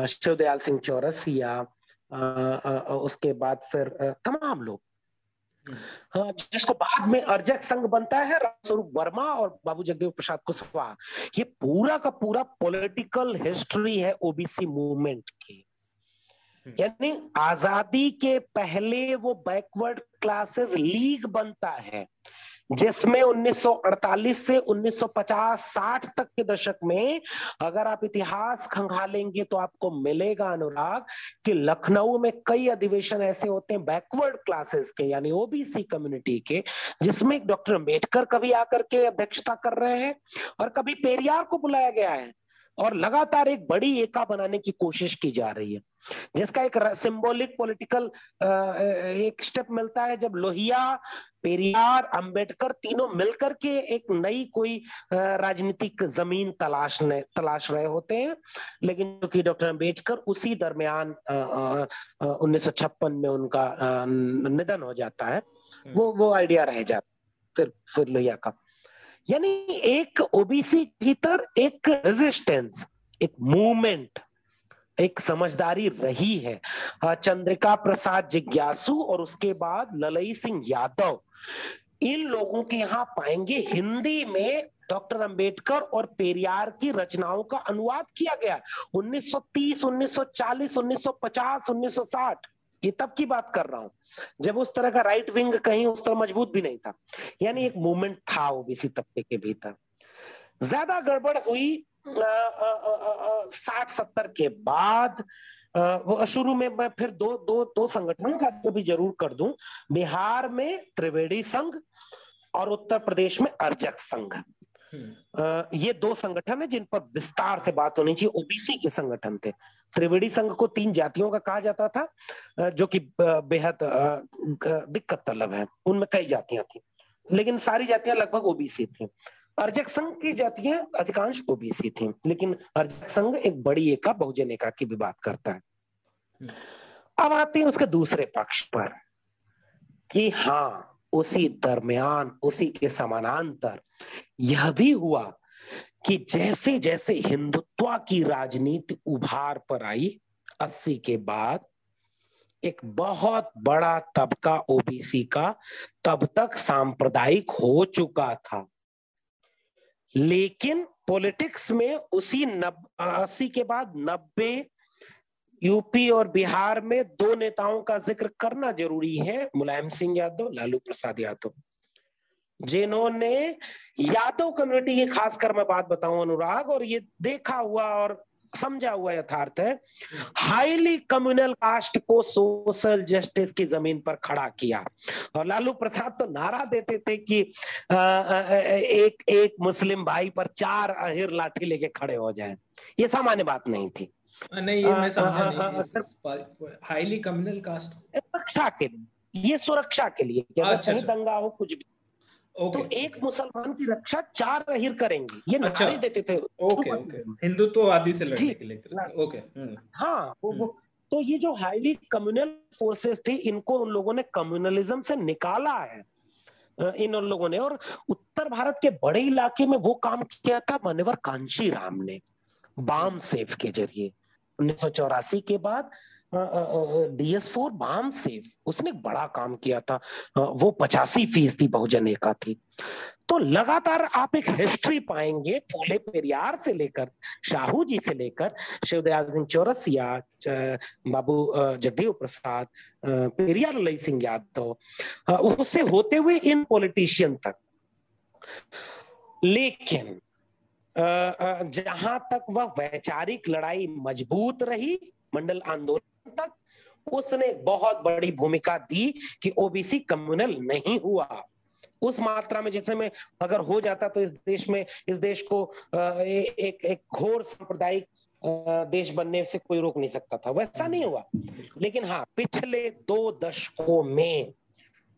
शिवदयाल सिंह चौरसिया उसके बाद फिर तमाम लोग। हाँ जिसको बाद में अर्जक संघ बनता है रामस्वरूप वर्मा और बाबू जगदेव प्रसाद कुशवाहा। ये पूरा का पूरा पॉलिटिकल हिस्ट्री है ओबीसी मूवमेंट की। हम्म। यानी आज़ादी के पहले वो बैकवर्ड क्लासेस लीग बनता है, जिसमें 1948 से 1950-60 तक के दशक में अगर आप इतिहास खंगालेंगे तो आपको मिलेगा अनुराग कि लखनऊ में कई अधिवेशन ऐसे होते हैं बैकवर्ड क्लासेस के, यानी ओबीसी कम्युनिटी के, जिसमें डॉक्टर अंबेडकर कभी आकर के अध्यक्षता कर रहे हैं और कभी पेरियार को बुलाया गया है और लगातार एक बड़ी एका बनाने की कोशिश की जा रही है। जिसका एक सिंबॉलिक पॉलिटिकल एक स्टेप मिलता है जब लोहिया पेरियार अंबेडकर तीनों मिलकर के एक नई कोई राजनीतिक ज़मीन तलाश तलाश रहे होते हैं। लेकिन क्योंकि डॉक्टर अंबेडकर उसी दरमियान उन्नीस सौ छप्पन में उनका निधन हो जाता है। हम्म। वो वो आइडिया रह जाता फिर फिर लोहिया का। यानी एक ओबीसी भीतर एक रेजिस्टेंस एक मूवमेंट एक समझदारी रही है। चंद्रिका प्रसाद जिज्ञासु और उसके बाद ललई सिंह यादव। इन लोगों के यहाँ पाएँगे हिंदी में डॉक्टर अंबेडकर और पेरियार की रचनाओं का अनुवाद किया गया। 1930, 1940, 1950, 1960 ये तब की बात कर रहा हूँ। जब उस तरह का राइट विंग कहीं उस तरह मज़बूत भी नहीं था। यानी एक मूवमेंट था ओबीसी तबके के भीतर। ज़्यादा गड़बड़ हुई साठ सत्तर के बाद वो शुरू में मैं फिर दो दो दो संगठनों का भी ज़रूर कर दूँ। बिहार में त्रिवेणी संघ और उत्तर प्रदेश में अर्जक संघ। हम्म। ये दो संगठन है जिन पर विस्तार से बात होनी चाहिए। ओबीसी के संगठन थे। त्रिवेणी संघ को तीन जातियों का कहा जाता था जो कि बेहद दिक्कत तलब है। उनमें कई जातियाँ थी लेकिन सारी जातियाँ लगभग ओबीसी थी। अर्जक संघ की जातियाँ अधिकांश ओबीसी थी लेकिन अर्जक संघ एक बड़ी एका, बहुजन एका की भी बात करता है। अब आते हैं उसके दूसरे पक्ष पर कि हाँ उसी दरमियान, उसी के समानांतर यह भी हुआ कि जैसे जैसे हिंदुत्व की राजनीति उभार पर आई, अस्सी के बाद एक बहुत बड़ा तबका ओबीसी का तब तक सांप्रदायिक हो चुका था लेकिन पॉलिटिक्स में उसी नब, अस्सी के बाद नब्बे, यूपी और बिहार में दो नेताओं का ज़िक्र करना ज़रूरी है, मुलायम सिंह यादव, लालू प्रसाद यादव। जिन्होंने यादव कम्युनिटी की खासकर मैं बात बताऊँ अनुराग, और ये देखा हुआ और समझा हुआ यथार्थ है। हाईली कम्युनल कास्ट को सोशल जस्टिस की ज़मीन पर खड़ा किया। और लालू प्रसाद तो नारा देते थे कि आ, आ, एक एक मुस्लिम भाई पर चार अहिर लाठी लेके खड़े हो जाए। ये सामान्य बात नहीं थी। नहीं ये मैं समझा नहीं हाईली कम्युनल कास्ट। सुरक्षा के लिए ये सुरक्षा के लिए अगर अच्छा, कहीं अच्छा। दंगा हो कुछ भी तो एक मुसलमान की रक्षा चार अहिर करेंगे। ये अच्छा, नारे देते थे। ओके ओके हिंदुत्ववादी से लड़ने के लिए ओके हम्म। हाँ वो, वो। तो ये जो हाईली कम्युनल फोर्सेस थी इनको उन लोगों ने कम्युनलिज्म से निकाला है इन उन लोगों ने। और उत्तर भारत के बड़े इलाके में वो काम किया था मान्यवर कांशी राम ने बाम सेफ़ के ज़रिए। उन्नीस सौ चौरासी के बाद डीएस फोर बाम सेफ़ उसने बड़ा काम किया था। वो पचासी फ़ीसदी बहुजन एका थी तो लगातार आप एक हिस्ट्री पाएँगे फूले पेरियार से लेकर, शाहू जी से लेकर, शिवदयाल सिंह चौरसिया बाबू जगदेव प्रसाद पेरियार लई सिंह यादव। उससे होते हुए इन पॉलिटिशियन तक। लेकिन जहाँ तक वह वैचारिक लड़ाई मज़बूत रही, मंडल आंदोलन तक उसने बहुत बड़ी भूमिका दी कि ओबीसी कम्युनल नहीं हुआ। उस मात्रा में जैसे में अगर हो जाता तो इस देश में इस देश को ए, एक एक घोर सांप्रदायिक देश बनने से कोई रोक नहीं सकता था। वैसा नहीं हुआ। लेकिन हाँ पिछले दो दशकों में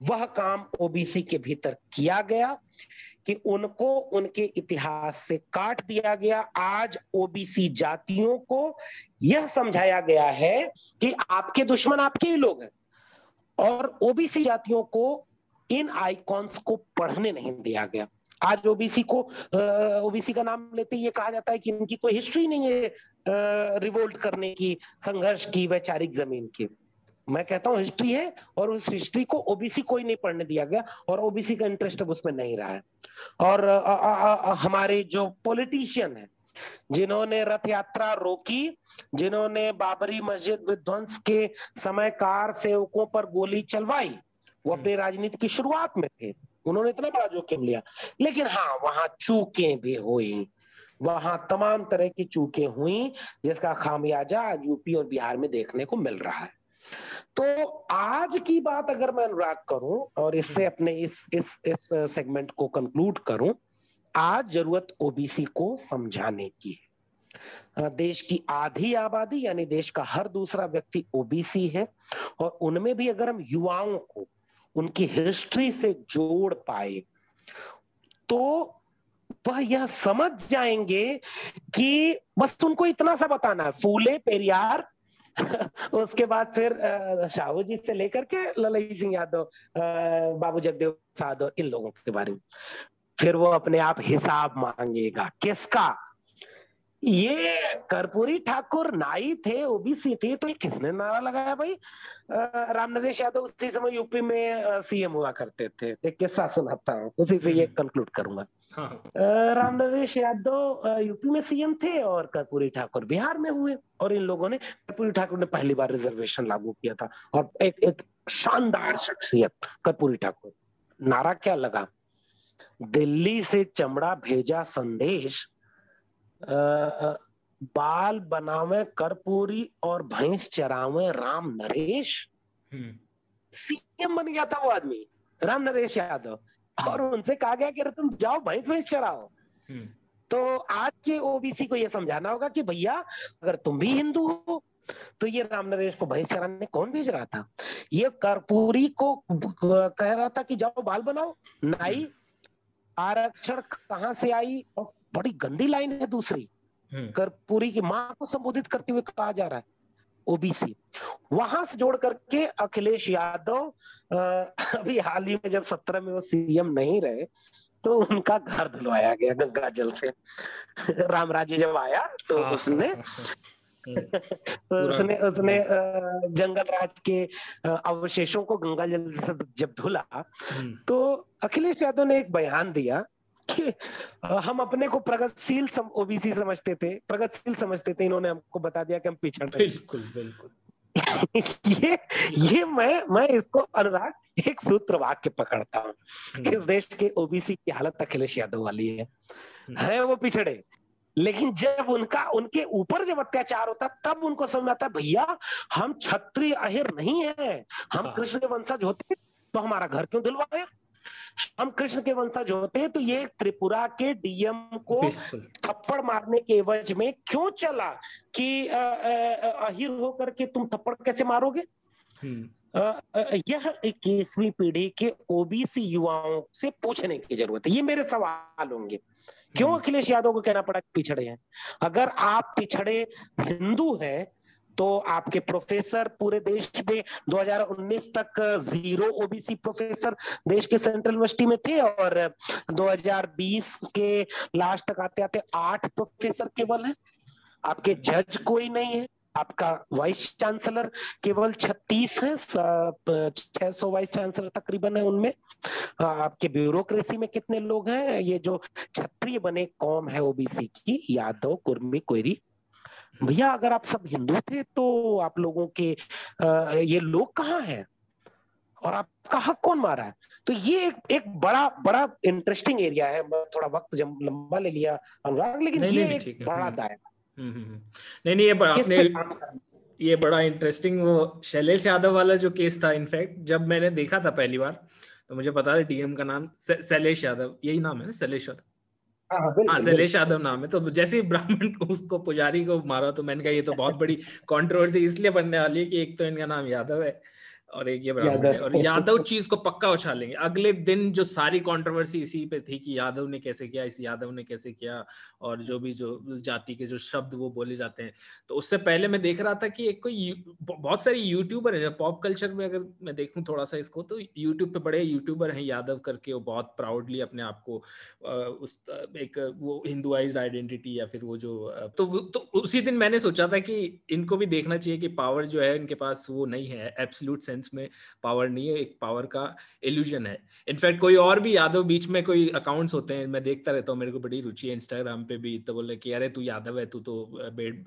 वह काम ओबीसी के भीतर किया गया कि उनको उनके इतिहास से काट दिया गया। आज ओबीसी जातियों को यह समझाया गया है कि आपके दुश्मन आपके ही लोग हैं और ओबीसी जातियों को इन आइकॉन्स को पढ़ने नहीं दिया गया। आज ओबीसी को ओबीसी का नाम लेते ये कहा जाता है कि इनकी कोई हिस्ट्री नहीं है रिवोल्ट करने की, संघर्ष की, वैचारिक ज़मीन की। मैं कहता हूँ हिस्ट्री है और उस हिस्ट्री को ओबीसी कोई नहीं पढ़ने दिया गया और ओबीसी का इंटरेस्ट अब उसमें नहीं रहा है। और आ, आ, आ, हमारे जो पॉलिटिशियन है जिन्होंने रथ यात्रा रोकी जिन्होंने बाबरी मस्जिद विध्वंस के समय कार सेवकों पर गोली चलवाई वो अपनी हम्म। राजनीति की शुरुआत में थे। उन्होंने इतना बड़ा जोखिम लिया। लेकिन हाँ वहाँ चूके भी हुई। वहाँ तमाम तरह की चूके हुई जिसका खामियाजा आज यूपी और बिहार में देखने को मिल रहा है। तो आज की बात अगर मैं अनुराग करूँ और इससे हम्म। अपने इस इस इस सेगमेंट को कंक्लूड करूँ आज ज़रूरत ओबीसी को समझाने की है देश की आधी आबादी यानी देश का हर दूसरा व्यक्ति ओबीसी है और उनमें भी अगर हम युवाओं को उनकी हिस्ट्री से जोड़ पाए तो वह यह समझ जाएँगे कि बस उनको इतना सा बताना है फूले पेरियार उसके बाद फिर शाहू जी से लेकर के ललई सिंह यादव बाबू जगदेव साधव इन लोगों के बारे में। फिर वो अपने आप हिसाब मांगेगा। किसका? ये कर्पूरी ठाकुर नाई थे ओबीसी थे तो ये किसने नारा लगाया भाई? राम नरेश यादव उसी समय यूपी में सीएम हुआ करते थे। एक किस्सा सुनाता हूँ उसी से ये कंक्लूड हम्म। करूँगा। हाँ। राम नरेश यादव यूपी में सीएम थे और कर्पूरी ठाकुर बिहार में हुए। और इन लोगों ने कर्पूरी ठाकुर ने पहली बार रिजर्वेशन लागू किया था। और एक एक शानदार शख्सियत कर्पूरी ठाकुर। नारा क्या लगा? दिल्ली से चमड़ा भेजा संदेश बाल बनावे करपूरी और भैंस चरावे राम नरेश। सीएम बन गया था वो आदमी राम नरेश यादव। और उनसे कहा गया कि तुम जाओ भैंस भैंस चराओ। तो आज के ओबीसी को यह समझाना होगा कि भैया अगर तुम भी हिंदू हो तो ये राम नरेश को भैंस चराने कौन भेज रहा था? ये कर्पूरी को कह रहा था कि जाओ बाल बनाओ। नाई आरक्षण कहाँ से आई और बड़ी गंदी लाइन है दूसरी। हम्म। कर्पूरी की माँ को संबोधित करते हुए कहा जा रहा है ओबीसी। वहाँ से जोड़ करके अखिलेश यादव अभी हाल ही में जब सत्रह में वो सीएम नहीं रहे तो उनका घर धुलवाया गया गंगा जल से। राम राज्य जब आया तो हाँ, उसने हाँ, उसने उसने जंगल राज के अवशेषों को गंगा जल से जब धुला हम्म। तो अखिलेश यादव ने एक बयान दिया कि हम अपने को प्रगतिशील सम, ओबीसी समझते थे। प्रगतिशील समझते थे इन्होंने हमको बता दिया कि हम पिछड़ बिल्कुल बिल्कुल। ये ये मैं मैं इसको अनुराग एक सूत्र वाक्य पकड़ता हूँ हम्म। इस देश के ओबीसी की हालत अखिलेश यादव वाली है। हम्म। है वो पिछड़े। लेकिन जब उनका उनके ऊपर जब अत्याचार होता तब उनको समझ आता भैया हम छत्री अहिर नहीं है। हम हाँ। कृष्ण वंशज होते तो हमारा घर क्यों दिलवाया हम कृष्ण के वंशज होते हैं तो ये त्रिपुरा के डीएम को थप्पड़ मारने के एवज में क्यों चला कि अहिर होकर के तुम थप्पड़ कैसे मारोगे? हम्म। यह इक्कीसवीं पीढ़ी के ओबीसी युवाओं से पूछने की ज़रूरत है। ये मेरे सवाल होंगे। क्यों हम्म। अखिलेश यादव को कहना पड़ा पिछड़े हैं? अगर आप पिछड़े हिंदू हैं तो आपके प्रोफेसर पूरे देश में 2019 तक ज़ीरो ओबीसी प्रोफेसर देश के सेंट्रल यूनिवर्सिटी में थे और 2020 के लास्ट तक आते आते आठ प्रोफेसर केवल है। आपके जज कोई नहीं है। आपका वाइस चांसलर केवल 36 है। छह सौ वाइस चांसलर तकरीबन है उनमें। आपके ब्यूरोक्रेसी में कितने लोग हैं? ये जो क्षत्रिय बने कौम है ओबीसी की, यादव, कुर्मी, कोयरी भैया अगर आप सब हिंदू थे तो आप लोगों के आ, ये लोग कहाँ हैं? और आपका हक कौन मारा है? तो ये एक एक बड़ा बड़ा इंटरेस्टिंग एरिया है। थोड़ा वक्त जब लंबा ले लिया अनुराग लेकिन नहीं, ये नहीं, एक बड़ा हम्म। दायरा हम्म, हम्म, नहीं नहीं ये आपने ये बड़ा इंटरेस्टिंग वो शैलेश यादव वाला जो केस था इनफैक्ट जब मैंने देखा था पहली बार तो मुझे पता है डीएम का नाम शैलेश यादव यही नाम है ना शैलेश यादव? हाँ, हाँ, हाँ शैलेश यादव नाम है। तो जैसे ही ब्राह्मण उसको पुजारी को मारा तो मैंने कहा ये तो बहुत बड़ी कंट्रोवर्सी इसलिए बनने वाली है कि एक तो इनका नाम यादव है। और एक ये है और यादव चीज़ को पक्का उछालेंगे। अगले दिन जो सारी कंट्रोवर्सी इसी पे थी कि यादव ने कैसे किया इस यादव ने कैसे किया और जो भी जो जाति के जो शब्द वो बोले जाते हैं। तो उससे पहले मैं देख रहा था कि एक कोई बहुत सारे यूट्यूबर है। पॉप कल्चर में अगर मैं देखूँ थोड़ा सा इसको तो यूट्यूब पे बड़े यूट्यूबर हैं यादव करके वो बहुत प्राउडली अपने आप को उस एक वो हिंदुआइज आइडेंटिटी या फिर वो जो तो तो उसी दिन मैंने सोचा था कि इनको भी देखना चाहिए कि पावर जो है इनके पास वो नहीं है एब्सोल्यूट सेंस में पावर नहीं है, एक पावर का इल्यूजन है। इनफैक्ट कोई और भी यादव बीच में कोई अकाउंट्स होते हैं, मैं देखता रहता हूँ, मेरे को बड़ी रुचि है इंस्टाग्राम पे भी तो बोले कि अरे तू यादव है, तू तो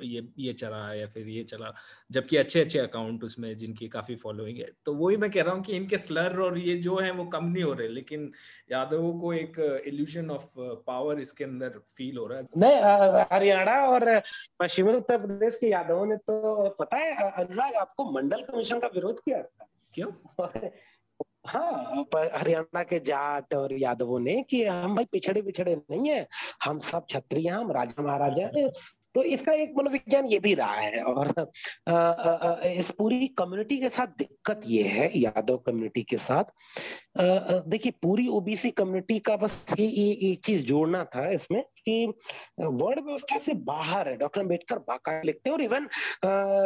ये ये चला या फिर ये चला। जबकि अच्छे अच्छे अकाउंट उसमें जिनकी काफ़ी फॉलोइंग है। तो वही मैं कह रहा हूँ कि इनके स्लर और ये जो है, वो कम नहीं हो रहे, लेकिन यादवों को एक इल्यूजन ऑफ़ पावर इसके अंदर फील हो रहा है। नहीं हरियाणा और पश्चिमी उत्तर प्रदेश के यादवों ने तो पता है अनुराग, आपको मंडल कमीशन का विरोध किया? क्यों? हाँ हरियाणा के जाट और यादवों ने कि हम भाई पिछड़े पिछड़े नहीं है हम सब क्षत्रिय हम राजा महाराजा तो इसका एक मनोविज्ञान ये भी रहा है और आ, आ, आ, इस पूरी कम्युनिटी के साथ दिक्कत ये है यादव कम्युनिटी के साथ। देखिए पूरी ओबीसी कम्युनिटी का बस ये एक चीज़ जोड़ना था इसमें। कि वर्ण व्यवस्था से बाहर है। डॉक्टर अंबेडकर बाका लिखते हैं और इवन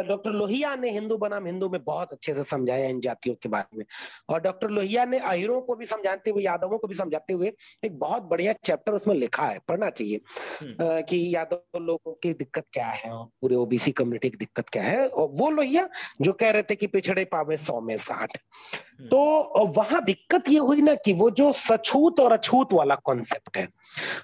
डॉक्टर लोहिया ने हिंदू बनाम हिंदू में बहुत अच्छे से समझाया इन जातियों के बारे में। और डॉक्टर लोहिया ने अहिरों को भी समझाते हुए यादवों को भी समझाते हुए एक बहुत बढ़िया चैप्टर उसमें लिखा है पढ़ना चाहिए। हम्म। कि यादव लोगों की दिक्कत क्या है और पूरे ओबीसी कम्युनिटी की दिक्कत क्या है? और वो लोहिया जो कह रहे थे कि पिछड़े पावे सौ में साठ। हम्म। तो वहाँ दिक्कत ये हुई ना कि वो जो सछूत और अछूत वाला कॉन्सेप्ट है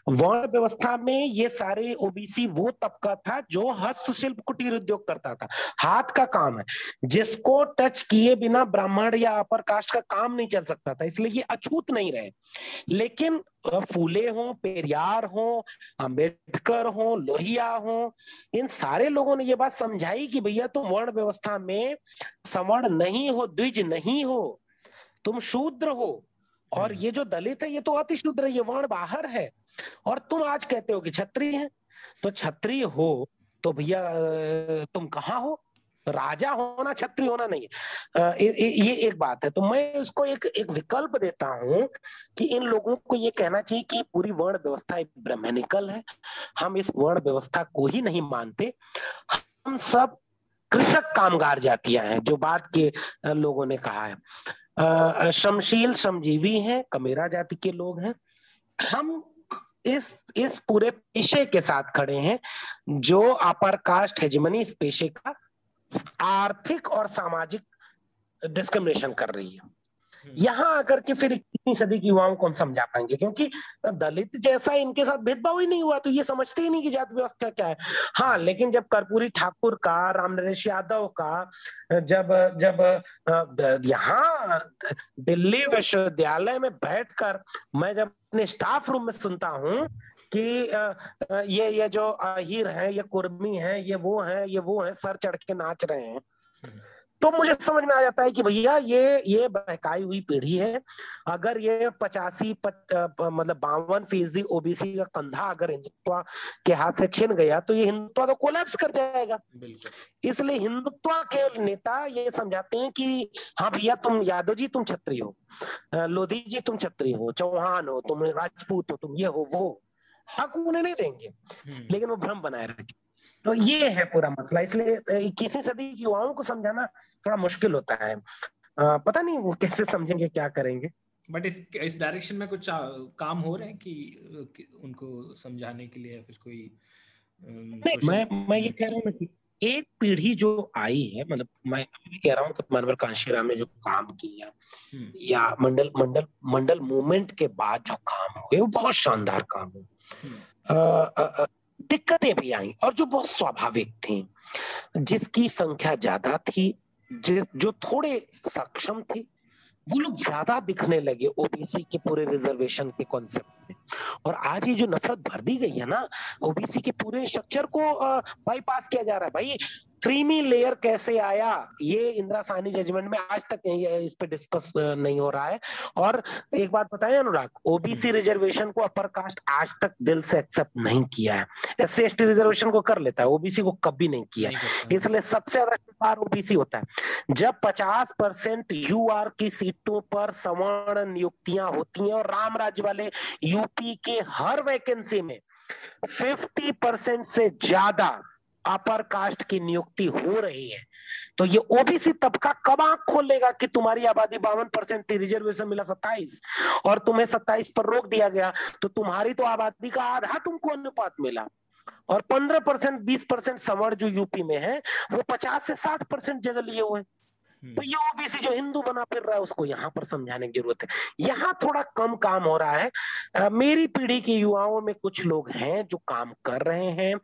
वर्ण व्यवस्था में ये सारे ओबीसी वो तबका था जो हस्तशिल्प कुटीर उद्योग करता था। हाथ का काम है। जिसको टच किए बिना ब्राह्मण या अपर कास्ट का काम नहीं चल सकता था इसलिए ये अछूत नहीं रहे। लेकिन फूले हो पेरियार हो अंबेडकर हो लोहिया हो इन सारे लोगों ने ये बात समझाई कि भैया तुम वर्ण व्यवस्था में सवर्ण नहीं हो द्विज नहीं हो तुम शूद्र हो। और ये जो दलित है ये तो अति शूद्र है ये वर्ण बाहर है। और तुम आज कहते हो कि छत्री है तो छत्री हो तो भैया तुम कहाँ हो? राजा होना छत्री होना नहीं है। ये एक बात है तो मैं इसको एक एक विकल्प देता हूँ कि इन लोगों को ये कहना चाहिए कि पूरी वर्ण व्यवस्था ब्राह्मणिकल है। हम इस वर्ण व्यवस्था को ही नहीं मानते। हम सब कृषक कामगार जातियाँ हैं, जो बात के लोगों ने कहा है। श्रमशील, श्रमजीवी हैं, कमेरा जाति के लोग हैं। हम इस इस पूरे पेशे के साथ खड़े हैं, जो अपर कास्ट हेजमनी इस पेशे का आर्थिक और सामाजिक डिस्क्रिमिनेशन कर रही है। यहाँ आकर के फिर इतनी सदी की युवाओं को हम समझा पाएँगे, क्योंकि दलित जैसा इनके साथ भेदभाव ही नहीं हुआ तो ये समझते ही नहीं कि जाति व्यवस्था क्या है। हाँ लेकिन जब कर्पूरी ठाकुर का, राम नरेश यादव का, जब जब यहाँ दिल्ली विश्वविद्यालय में बैठकर मैं जब अपने स्टाफ रूम में सुनता हूँ कि ये ये जो अहिर है, ये कुर्मी है, ये वो है, ये वो है, सर चढ़ के नाच रहे हैं तो मुझे समझ में आ जाता है कि भैया ये ये बहकाई हुई पीढ़ी है। अगर ये पचासी मतलब बावन फ़ीसदी ओबीसी का कंधा अगर हिंदुत्व के हाथ से छिन गया तो ये हिंदुत्व तो कोलैप्स कर जाएगा। इसलिए हिंदुत्व के नेता ये समझाते हैं कि हाँ भैया तुम यादव जी तुम छत्री हो लोधी जी तुम छत्री हो चौहान हो तुम राजपूत हो तुम ये हो वो। हक उन्हें नहीं देंगे हम्म। लेकिन वो भ्रम बनाए रखेंगे तो ये है पूरा मसला इसलिए इक्कीसवीं सदी की युवाओं को समझाना थोड़ा मुश्किल होता है आ, पता नहीं वो कैसे समझेंगे क्या करेंगे बट इस इस डायरेक्शन में कुछ काम हो रहे हैं कि, कि उनको समझाने के लिए फिर कोई नहीं मैं मैं ये कह रहा हूँ एक पीढ़ी जो आई है मतलब मैं अभी कह रहा हूँ कि मनवर कांशीराम ने जो काम किया हम्म। या मंडल मंडल मंडल मूवमेंट के बाद जो काम हुए वो बहुत शानदार काम हुए हम्म। दिक्कतें भी आई और जो बहुत स्वाभाविक थी, जिसकी संख्या ज़्यादा थी, जिस, जो थोड़े सक्षम थे, वो लोग ज़्यादा दिखने लगे ओबीसी के पूरे रिजर्वेशन के कॉन्सेप्ट में। और आज ये जो नफरत भर दी गई है ना ओबीसी के पूरे स्ट्रक्चर को बाईपास किया जा रहा है। भाई क्रीमी लेयर कैसे आया ये इंदिरा सानी जजमेंट में आज तक इस पे डिस्कस नहीं हो रहा है। और एक बात बताए अनुराग ओबीसी रिजर्वेशन को अपर कास्ट आज तक दिल से एक्सेप्ट नहीं किया है। एस सी रिजर्वेशन को कर लेता है ओबीसी को कभी नहीं किया इसलिए सबसे ज़्यादा शिकार ओबीसी होता है। जब पचास परसेंट यू की सीटों पर सवर्ण नियुक्तियाँ होती हैं और राम राज्य वाले यूपी के हर वैकेंसी में फिफ्टी परसेंट से ज़्यादा अपर कास्ट की नियुक्ति हो रही है तो ये ओबीसी तबका कब आँख खोलेगा कि तुम्हारी आबादी बावन परसेंट थी, रिजर्वेशन मिला सत्ताईस और तुम्हें सत्ताईस पर रोक दिया गया तो तुम्हारी तो आबादी का आधा तुमको अनुपात मिला और पंद्रह परसेंट, बीस परसेंट समर्ण जो यूपी में है, वो पचास से साठ परसेंट जगह लिए हुए हम्म। तो ये ओबीसी जो हिंदू बना फिर रहा है उसको यहाँ पर समझाने की ज़रूरत है। यहाँ थोड़ा कम काम हो रहा है। आ, मेरी पीढ़ी के युवाओं में कुछ लोग हैं जो काम कर रहे हैं।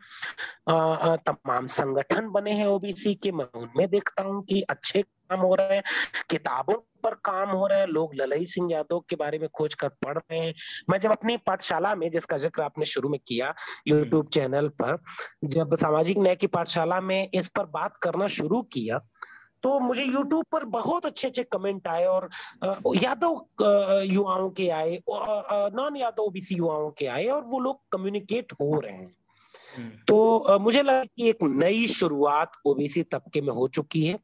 आ, तमाम संगठन बने हैं ओबीसी के। मैं उनमें देखता हूँ कि अच्छे काम हो रहे हैं। किताबों पर काम हो रहे हैं। लोग ललई सिंह यादव के बारे में खोज कर पढ़ रहे हैं। मैं जब अपनी पाठशाला में जिसका ज़िक्र आपने शुरू में किया यूट्यूब चैनल पर जब सामाजिक न्याय की पाठशाला में इस पर बात करना शुरू किया तो मुझे YouTube पर बहुत अच्छे अच्छे कमेंट आए और यादव युवाओं के आए नॉन यादव ओबीसी युवाओं के आए और वो लोग कम्युनिकेट हो रहे हैं। हम्म। तो मुझे लगा कि एक नई शुरुआत ओबीसी तबके में हो चुकी है।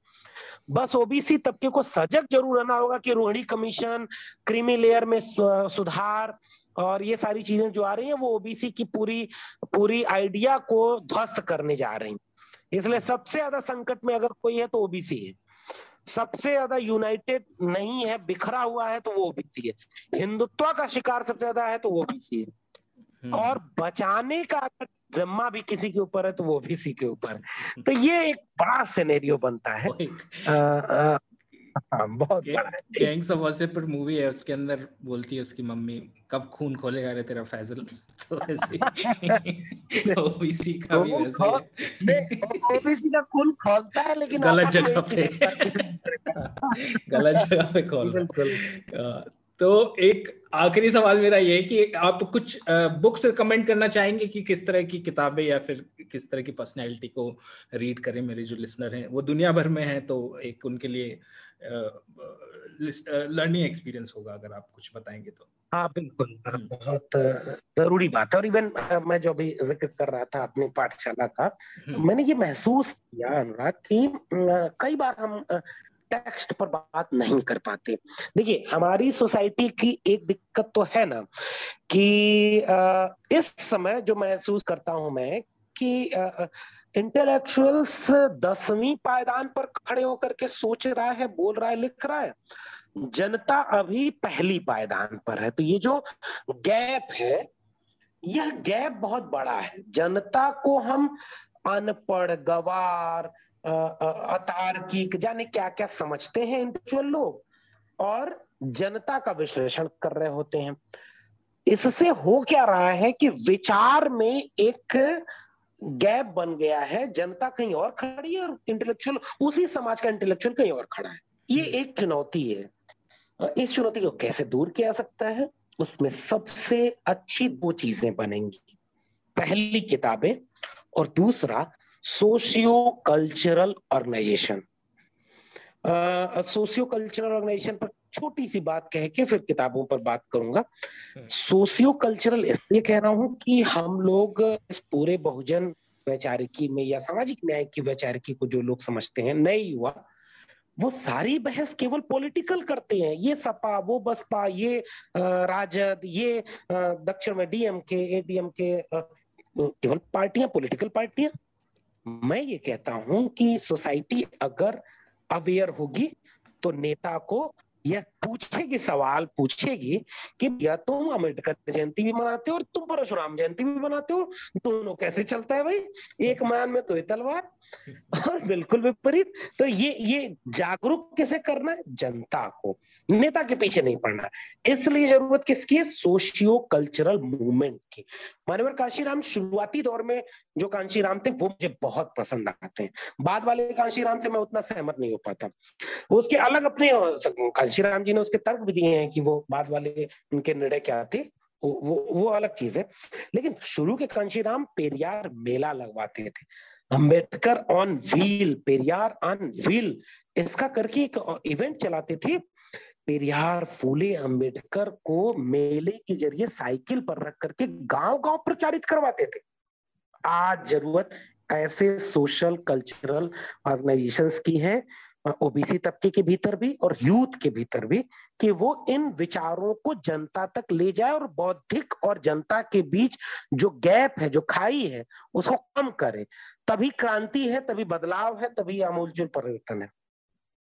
बस ओबीसी तबके को सजग ज़रूर रहना होगा कि रोहिणी कमीशन क्रीमी लेयर में सुधार और ये सारी चीज़ें जो आ रही हैं वो ओबीसी की पूरी पूरी आइडिया को ध्वस्त करने जा रही हैं। इसलिए सबसे ज़्यादा संकट में अगर कोई है तो ओबीसी है। सबसे ज़्यादा यूनाइटेड नहीं है बिखरा हुआ है तो वो ओबीसी है। हिंदुत्व का शिकार सबसे ज़्यादा है तो वो ओबीसी है। हम्म। और बचाने का अगर जम्मा भी किसी के ऊपर है तो वो ओबीसी के ऊपर है। तो ये एक बड़ा सिनेरियो बनता है। आ, आ, हाँ, बहुत गैंग्स ऑफ़ वासेपुर मूवी है उसके अंदर बोलती है उसकी मम्मी कब खून खोलेगा रे तेरा फैजल? तो ऐसे ओबीसी का भी वैसे ओबीसी का खून खोलता है लेकिन गलत जगह पे। गलत जगह पे खोल तो एक आखिरी सवाल मेरा ये है कि आप कुछ बुक्स रिकमेंड करना चाहेंगे कि किस तरह की किताबें या फिर किस तरह की पर्सनैलिटी को रीड करें मेरे जो लिसनर हैं वो दुनिया भर में हैं तो एक उनके लिए लर्निंग एक्सपीरियंस होगा अगर आप कुछ बताएँगे तो हाँ बिल्कुल। बहुत ज़रूरी बात है और इवन मैं जो अभी ज़िक्र कर रहा था अपनी पाठशाला का हम्म। मैंने ये महसूस किया अनुराग कि कई बार हम टेक्स्ट पर बात नहीं कर पाते। देखिए, हमारी सोसाइटी की एक दिक्कत तो है ना कि इस समय जो महसूस करता हूँ मैं कि इंटेलेक्चुअल्स दसवीं पायदान पर खड़े होकर के सोच रहा है, बोल रहा है, लिख रहा है। जनता अभी पहली पायदान पर है। तो ये जो गैप है, यह गैप बहुत बड़ा है। जनता को हम अनपढ़, गवार अतार्किक जाने क्या क्या समझते हैं इंडिविजुअल लोग? और जनता का विश्लेषण कर रहे होते हैं। इससे हो क्या रहा है कि विचार में एक गैप बन गया है। जनता कहीं और खड़ी है और इंटेलेक्चुअल उसी समाज का इंटेलेक्चुअल कहीं और खड़ा है। ये हम्म। एक चुनौती है। इस चुनौती को कैसे दूर किया सकता है? उसमें सबसे अच्छी दो चीज़ें बनेंगी। पहली किताबें और दूसरा socio cultural organisation socio cultural organisation पर छोटी सी बात कह के फिर किताबों पर बात करूँगा। सोशियो कल्चरल इसलिए कह रहा हूँ कि हम लोग इस पूरे बहुजन वैचारिकी में या सामाजिक न्याय की वैचारिकी को जो लोग समझते हैं नए युवा वो सारी बहस केवल पॉलिटिकल करते हैं। ये सपा वो बसपा ये राजद ये दक्षिण में डीएमके एडीएमके केवल पार्टियाँ पॉलिटिकल पार्टियाँ। मैं ये कहता हूँ कि सोसाइटी अगर अवेयर होगी तो नेता को यह पूछेगी सवाल पूछेगी कि भैया तुम अंबेडकर जयंती भी मनाते हो और तुम परशुराम जयंती भी मनाते हो? दोनों कैसे चलता है भाई? एक मान में तो तलवार और बिल्कुल विपरीत। तो ये ये जागरूक कैसे करना है? जनता को। नेता के पीछे नहीं पड़ना। इसलिए ज़रूरत किसकी है? सोशियो कल्चरल मूवमेंट की। मानवर कांशीराम शुरुआती दौर में जो कांशीराम थे वो मुझे बहुत पसंद आते हैं। बाद वाले कांशीराम से मैं उतना सहमत नहीं हो पाता। उसके अलग अपने कांशीराम जी ने उसके तर्क भी दिए हैं कि वो बाद वाले उनके निर्णय क्या थे वो, वो अलग चीज़ है। लेकिन शुरू के कांशीराम पेरियार मेला लगवाते थे। Ambedkar on wheel Periyar on wheel इसका करके एक इवेंट चलाते थे। पेरियार फूले अंबेडकर को मेले के ज़रिए साइकिल पर रख करके गाँव गाँव प्रचारित करवाते थे। आज ज़रूरत ऐसे सोशल कल्चरल ऑर्गेनाइजेशंस की है ओबीसी तबके के भीतर भी और यूथ के भीतर भी कि वो इन विचारों को जनता तक ले जाए और बौद्धिक और जनता के बीच जो गैप है, जो खाई है, उसको कम करे। तभी क्रांति है, तभी बदलाव है, तभी अमूलचूल परिवर्तन है।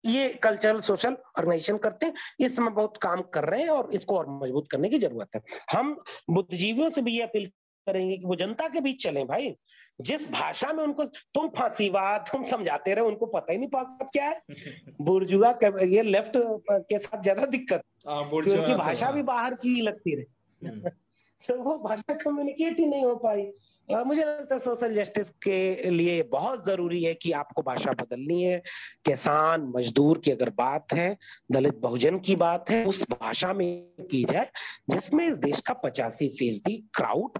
ये कल्चरल, सोशल ऑर्गेनाइजेशन करते हैं, इस समय बहुत काम कर रहे हैं और इसको और मज़बूत करने की ज़रूरत है। हम बुद्धिजीवियों से भी ये अपील करेंगे कि वो जनता के बीच चले भाई। जिस भाषा में उनको तुम फांसीवाद तुम समझाते रहे उनको पता ही नहीं पाता क्या है। बुर्जुआ ये लेफ़्ट के साथ ज़्यादा दिक्कत। हाँ, क्योंकि तो भाषा भी बाहर की लगती रही। हम्म। तो वो भाषा कम्युनिकेट ही नहीं हो पाई। मुझे लगता है सोशल जस्टिस के लिए बहुत ज़रूरी है कि आपको भाषा बदलनी है। किसान मजदूर की अगर बात है दलित बहुजन की बात है उस भाषा में की जाए जिसमें इस देश का पचासी फ़ीसदी क्राउड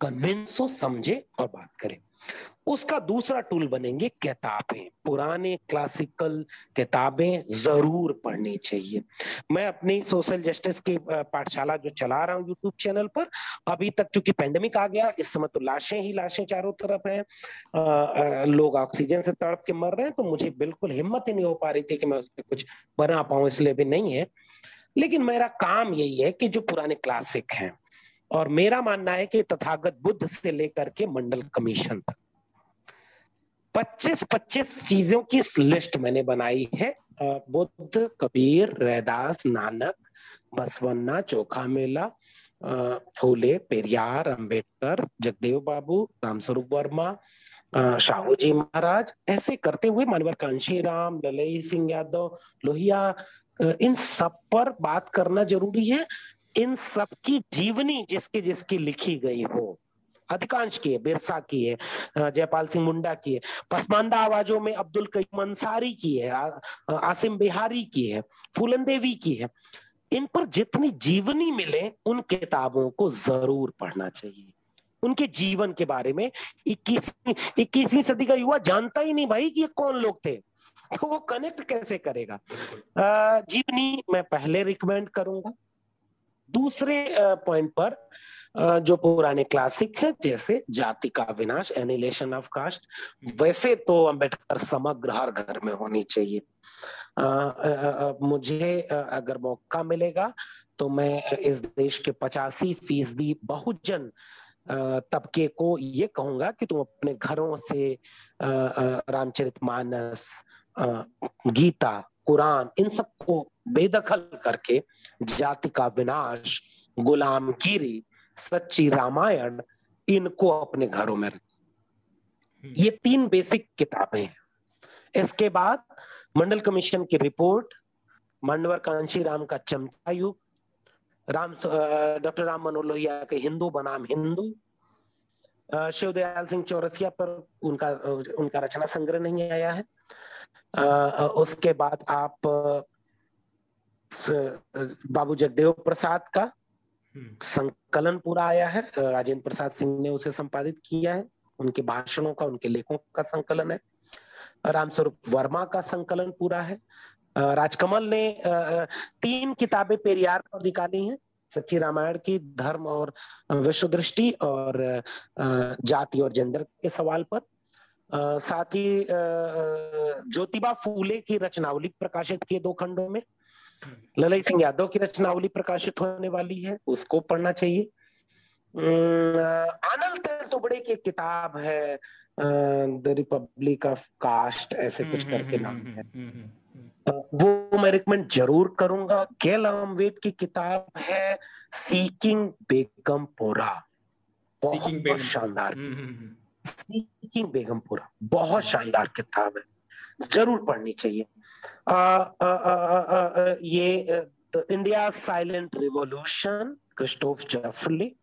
कन्विंस हो, समझे और बात करें। उसका दूसरा टूल बनेंगे किताबें। पुराने क्लासिकल किताबें ज़रूर पढ़नी चाहिए। मैं अपनी सोशल जस्टिस की पाठशाला जो चला रहा हूँ यूट्यूब चैनल पर, अभी तक चूँकि पेंडेमिक आ गया, इस समय तो लाशें ही लाशें चारों तरफ़ हैं। लोग ऑक्सीजन से तड़प के मर रहे हैं तो मुझे बिल्कुल हिम्मत ही नहीं हो पा रही थी कि मैं उस पर कुछ बना पाऊँ, इसलिए भी नहीं है। लेकिन मेरा काम यही है कि जो पुराने क्लासिक हैं और मेरा मानना है कि तथागत बुद्ध से लेकर के मंडल कमीशन तक। 25-25 चीज़ों की लिस्ट मैंने बनाई है। बुद्ध, कबीर, रैदास, नानक, बसवन्ना, चोखा मेला फूले, पेरियार, अंबेडकर, जगदेव बाबू, रामस्वरूप वर्मा शाहू जी महाराज, ऐसे करते हुए मानवर कांशी राम, ललई सिंह यादव, लोहिया इन सब पर बात करना ज़रूरी है। इन सबकी जीवनी जिसकी जिसकी लिखी गई हो। अधिकांश की है, बिरसा की है जयपाल सिंह मुंडा की है पसमानदा आवाजों में अब्दुल कईम अंसारी की है आसिम बिहारी की है फूलन देवी की है। इन पर जितनी जीवनी मिले, उन किताबों को ज़रूर पढ़ना चाहिए। उनके जीवन के बारे में इक्कीसवीं इक्कीसवीं सदी का युवा जानता ही नहीं भाई कि ये कौन लोग थे। तो वो कनेक्ट कैसे करेगा? जीवनी मैं पहले रिकमेंड करूँगा। दूसरे पॉइंट पर जो पुराने क्लासिक है जैसे जाति का विनाश एनिलेशन ऑफ़ कास्ट वैसे तो अंबेडकर समग्र हर घर में होनी चाहिए। आ, आ, मुझे अगर मौका मिलेगा तो मैं इस देश के पचासी फ़ीसदी बहुजन तबके को ये कहूँगा कि तुम अपने घरों से रामचरित मानस गीता कुरान इन सबको बेदखल करके जाति का विनाश गुलामगिरी सच्ची रामायण इनको अपने घरों में रखें। ये तीन बेसिक किताबें हैं। इसके बाद मंडल कमीशन की रिपोर्ट मांडवर कांशी राम का चमचा युग राम डॉक्टर राम मनोहर लोहिया के हिंदू बनाम हिंदू शिवदयाल सिंह चौरसिया पर उनका उनका रचना संग्रह नहीं आया है। उसके बाद आप बाबू जगदेव प्रसाद का हम्म। संकलन पूरा आया है। राजेंद्र प्रसाद सिंह ने उसे संपादित किया है। उनके भाषणों का उनके लेखों का संकलन है। रामस्वरूप वर्मा का संकलन पूरा है। राजकमल ने तीन किताबें पेरियार पर निकाली हैं। सच्ची रामायण की धर्म और विश्व दृष्टि और जाति और जेंडर के सवाल पर। साथ ही ज्योतिबा फूले की रचनावली प्रकाशित किए दो खंडों में। ललई सिंह यादव की रचनावली प्रकाशित होने वाली है उसको पढ़ना चाहिए। आनंद तेल की किताब है द रिपब्लिक ऑफ़ कास्ट ऐसे कुछ करके नाम है। वो मैं रिकमेंड ज़रूर करूँगा। गेल अमवेद की किताब है सीकिंग बेगमपुरा बहुत शानदार। सीकिंग बेगमपुरा। बहुत शानदार किताब है। ज़रूर पढ़नी चाहिए। आ, आ, आ, आ, ये India silent revolution Christophe Jaffrelot.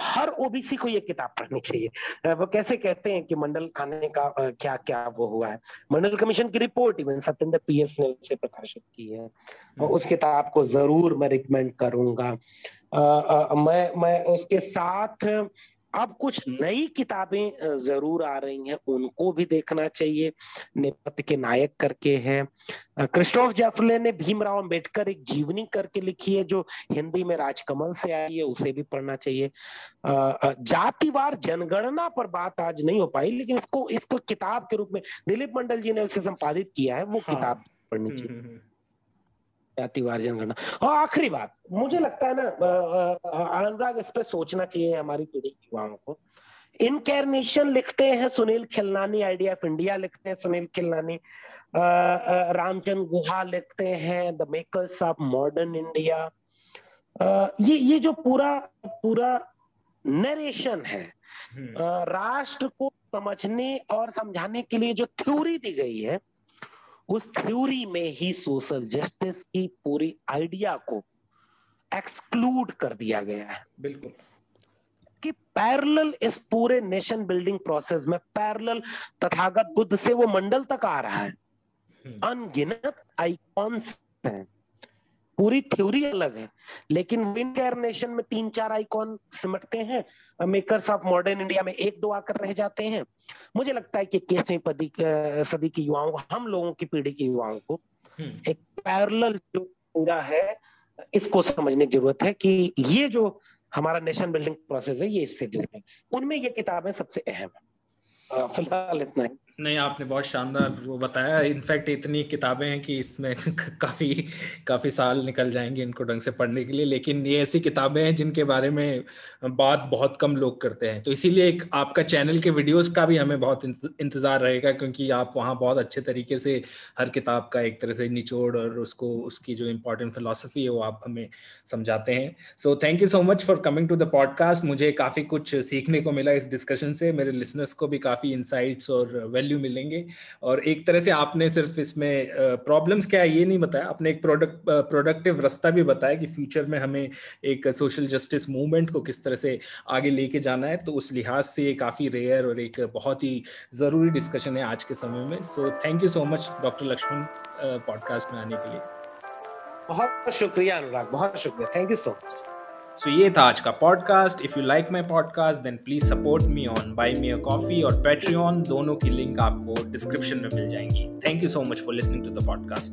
हर ओबीसी को ये किताब पढ़नी चाहिए। वो कैसे कहते हैं कि मंडल आने का क्या क्या वो हुआ है? मंडल कमीशन की रिपोर्ट इवन सत्येंद्र पीएस ने उसे प्रकाशित की है। हम्म। उस किताब को ज़रूर मैं रिकमेंड करूँगा। आ, आ, मैं मैं उसके साथ अब कुछ नई किताबें ज़रूर आ रही हैं उनको भी देखना चाहिए। नेपथ्य के नायक करके है। क्रिस्टोफ जैफले ने भीमराव अंबेडकर एक जीवनी करके लिखी है जो हिंदी में राजकमल से आई है उसे भी पढ़ना चाहिए। जातिवार जनगणना पर बात आज नहीं हो पाई लेकिन इसको इसको किताब के रूप में दिलीप मंडल जी ने उसे संपादित किया है वो हाँ। किताब पढ़नी हम्म, चाहिए। जातिवार जनगणना और आखिरी बात मुझे लगता है ना अनुराग इस पर सोचना चाहिए हमारी पीढ़ी युवाओं को। इनकैरनेशन लिखते हैं Sunil Khilnani idea of India लिखते हैं सुनील खिलनानी रामचंद्र गुहा लिखते हैं the makers of modern India ये ये जो पूरा पूरा नरेशन है हम्म। राष्ट्र को समझने और समझाने के लिए जो थ्योरी दी गई है उस थ्योरी में ही सोशल जस्टिस की पूरी आइडिया को एक्सक्लूड कर दिया गया है। बिल्कुल। कि पैरेलल इस पूरे नेशन बिल्डिंग प्रोसेस में पैरेलल तथागत बुद्ध से वो मंडल तक आ रहा है। हम्म। अनगिनत आइकॉन्स हैं। पूरी थ्योरी अलग है। लेकिन विन नेशन में तीन चार आइकॉन सिमटते हैं। मेकर्स ऑफ़ मॉडर्न इंडिया में एक दो आकर रह जाते हैं। मुझे लगता है कि इक्कीसवीं सदी की युवाओं को हम लोगों की पीढ़ी के युवाओं को हम्म। एक पैरल जो पूरा है इसको समझने की ज़रूरत है कि ये जो हमारा नेशन बिल्डिंग प्रोसेस है ये इससे जुड़े हैं। उनमें ये किताबें सबसे अहम है। फ़िलहाल इतना ही। नहीं, आपने बहुत शानदार वो बताया। इनफैक्ट इतनी किताबें हैं कि इसमें काफ़ी काफ़ी साल निकल जाएँगे इनको ढंग से पढ़ने के लिए। लेकिन ये ऐसी किताबें हैं जिनके बारे में बात बहुत कम लोग करते हैं। तो इसीलिए एक आपका चैनल के वीडियोस का भी हमें बहुत इंतज़ार रहेगा क्योंकि आप वहाँ बहुत अच्छे तरीके से हर किताब का एक तरह से निचोड़ और उसको, उसकी जो इम्पोर्टेंट फिलोसफी है वो आप हमें समझाते हैं। So thank you so much for coming to the podcast मुझे काफ़ी कुछ सीखने को मिला इस डिस्कशन से। मेरे लिसनर्स को भी काफ़ी इंसाइट्स और वैल्यू मिलेंगे। और एक तरह से आपने सिर्फ़ इसमें प्रॉब्लम्स क्या है, ये नहीं बताया। आपने एक प्रोडक्ट प्रोडक्टिव रास्ता भी बताया कि फ्यूचर में हमें एक सोशल जस्टिस मूवमेंट को किस तरह से आगे लेके जाना है। तो उस लिहाज से ये काफ़ी रेयर और एक बहुत ही ज़रूरी डिस्कशन है आज के समय में। So thank you so much doctor Lakshman podcast में आने के लिए। बहुत शुक्रिया अनुराग, बहुत शुक्रिया। Thank you so much so ये था आज का podcast if you like my podcast then please support me on buy me a coffee और ऑन दोनों की लिंक आपको डिस्क्रिप्शन में मिल जाएँगी. Thank you so much for listening to the podcast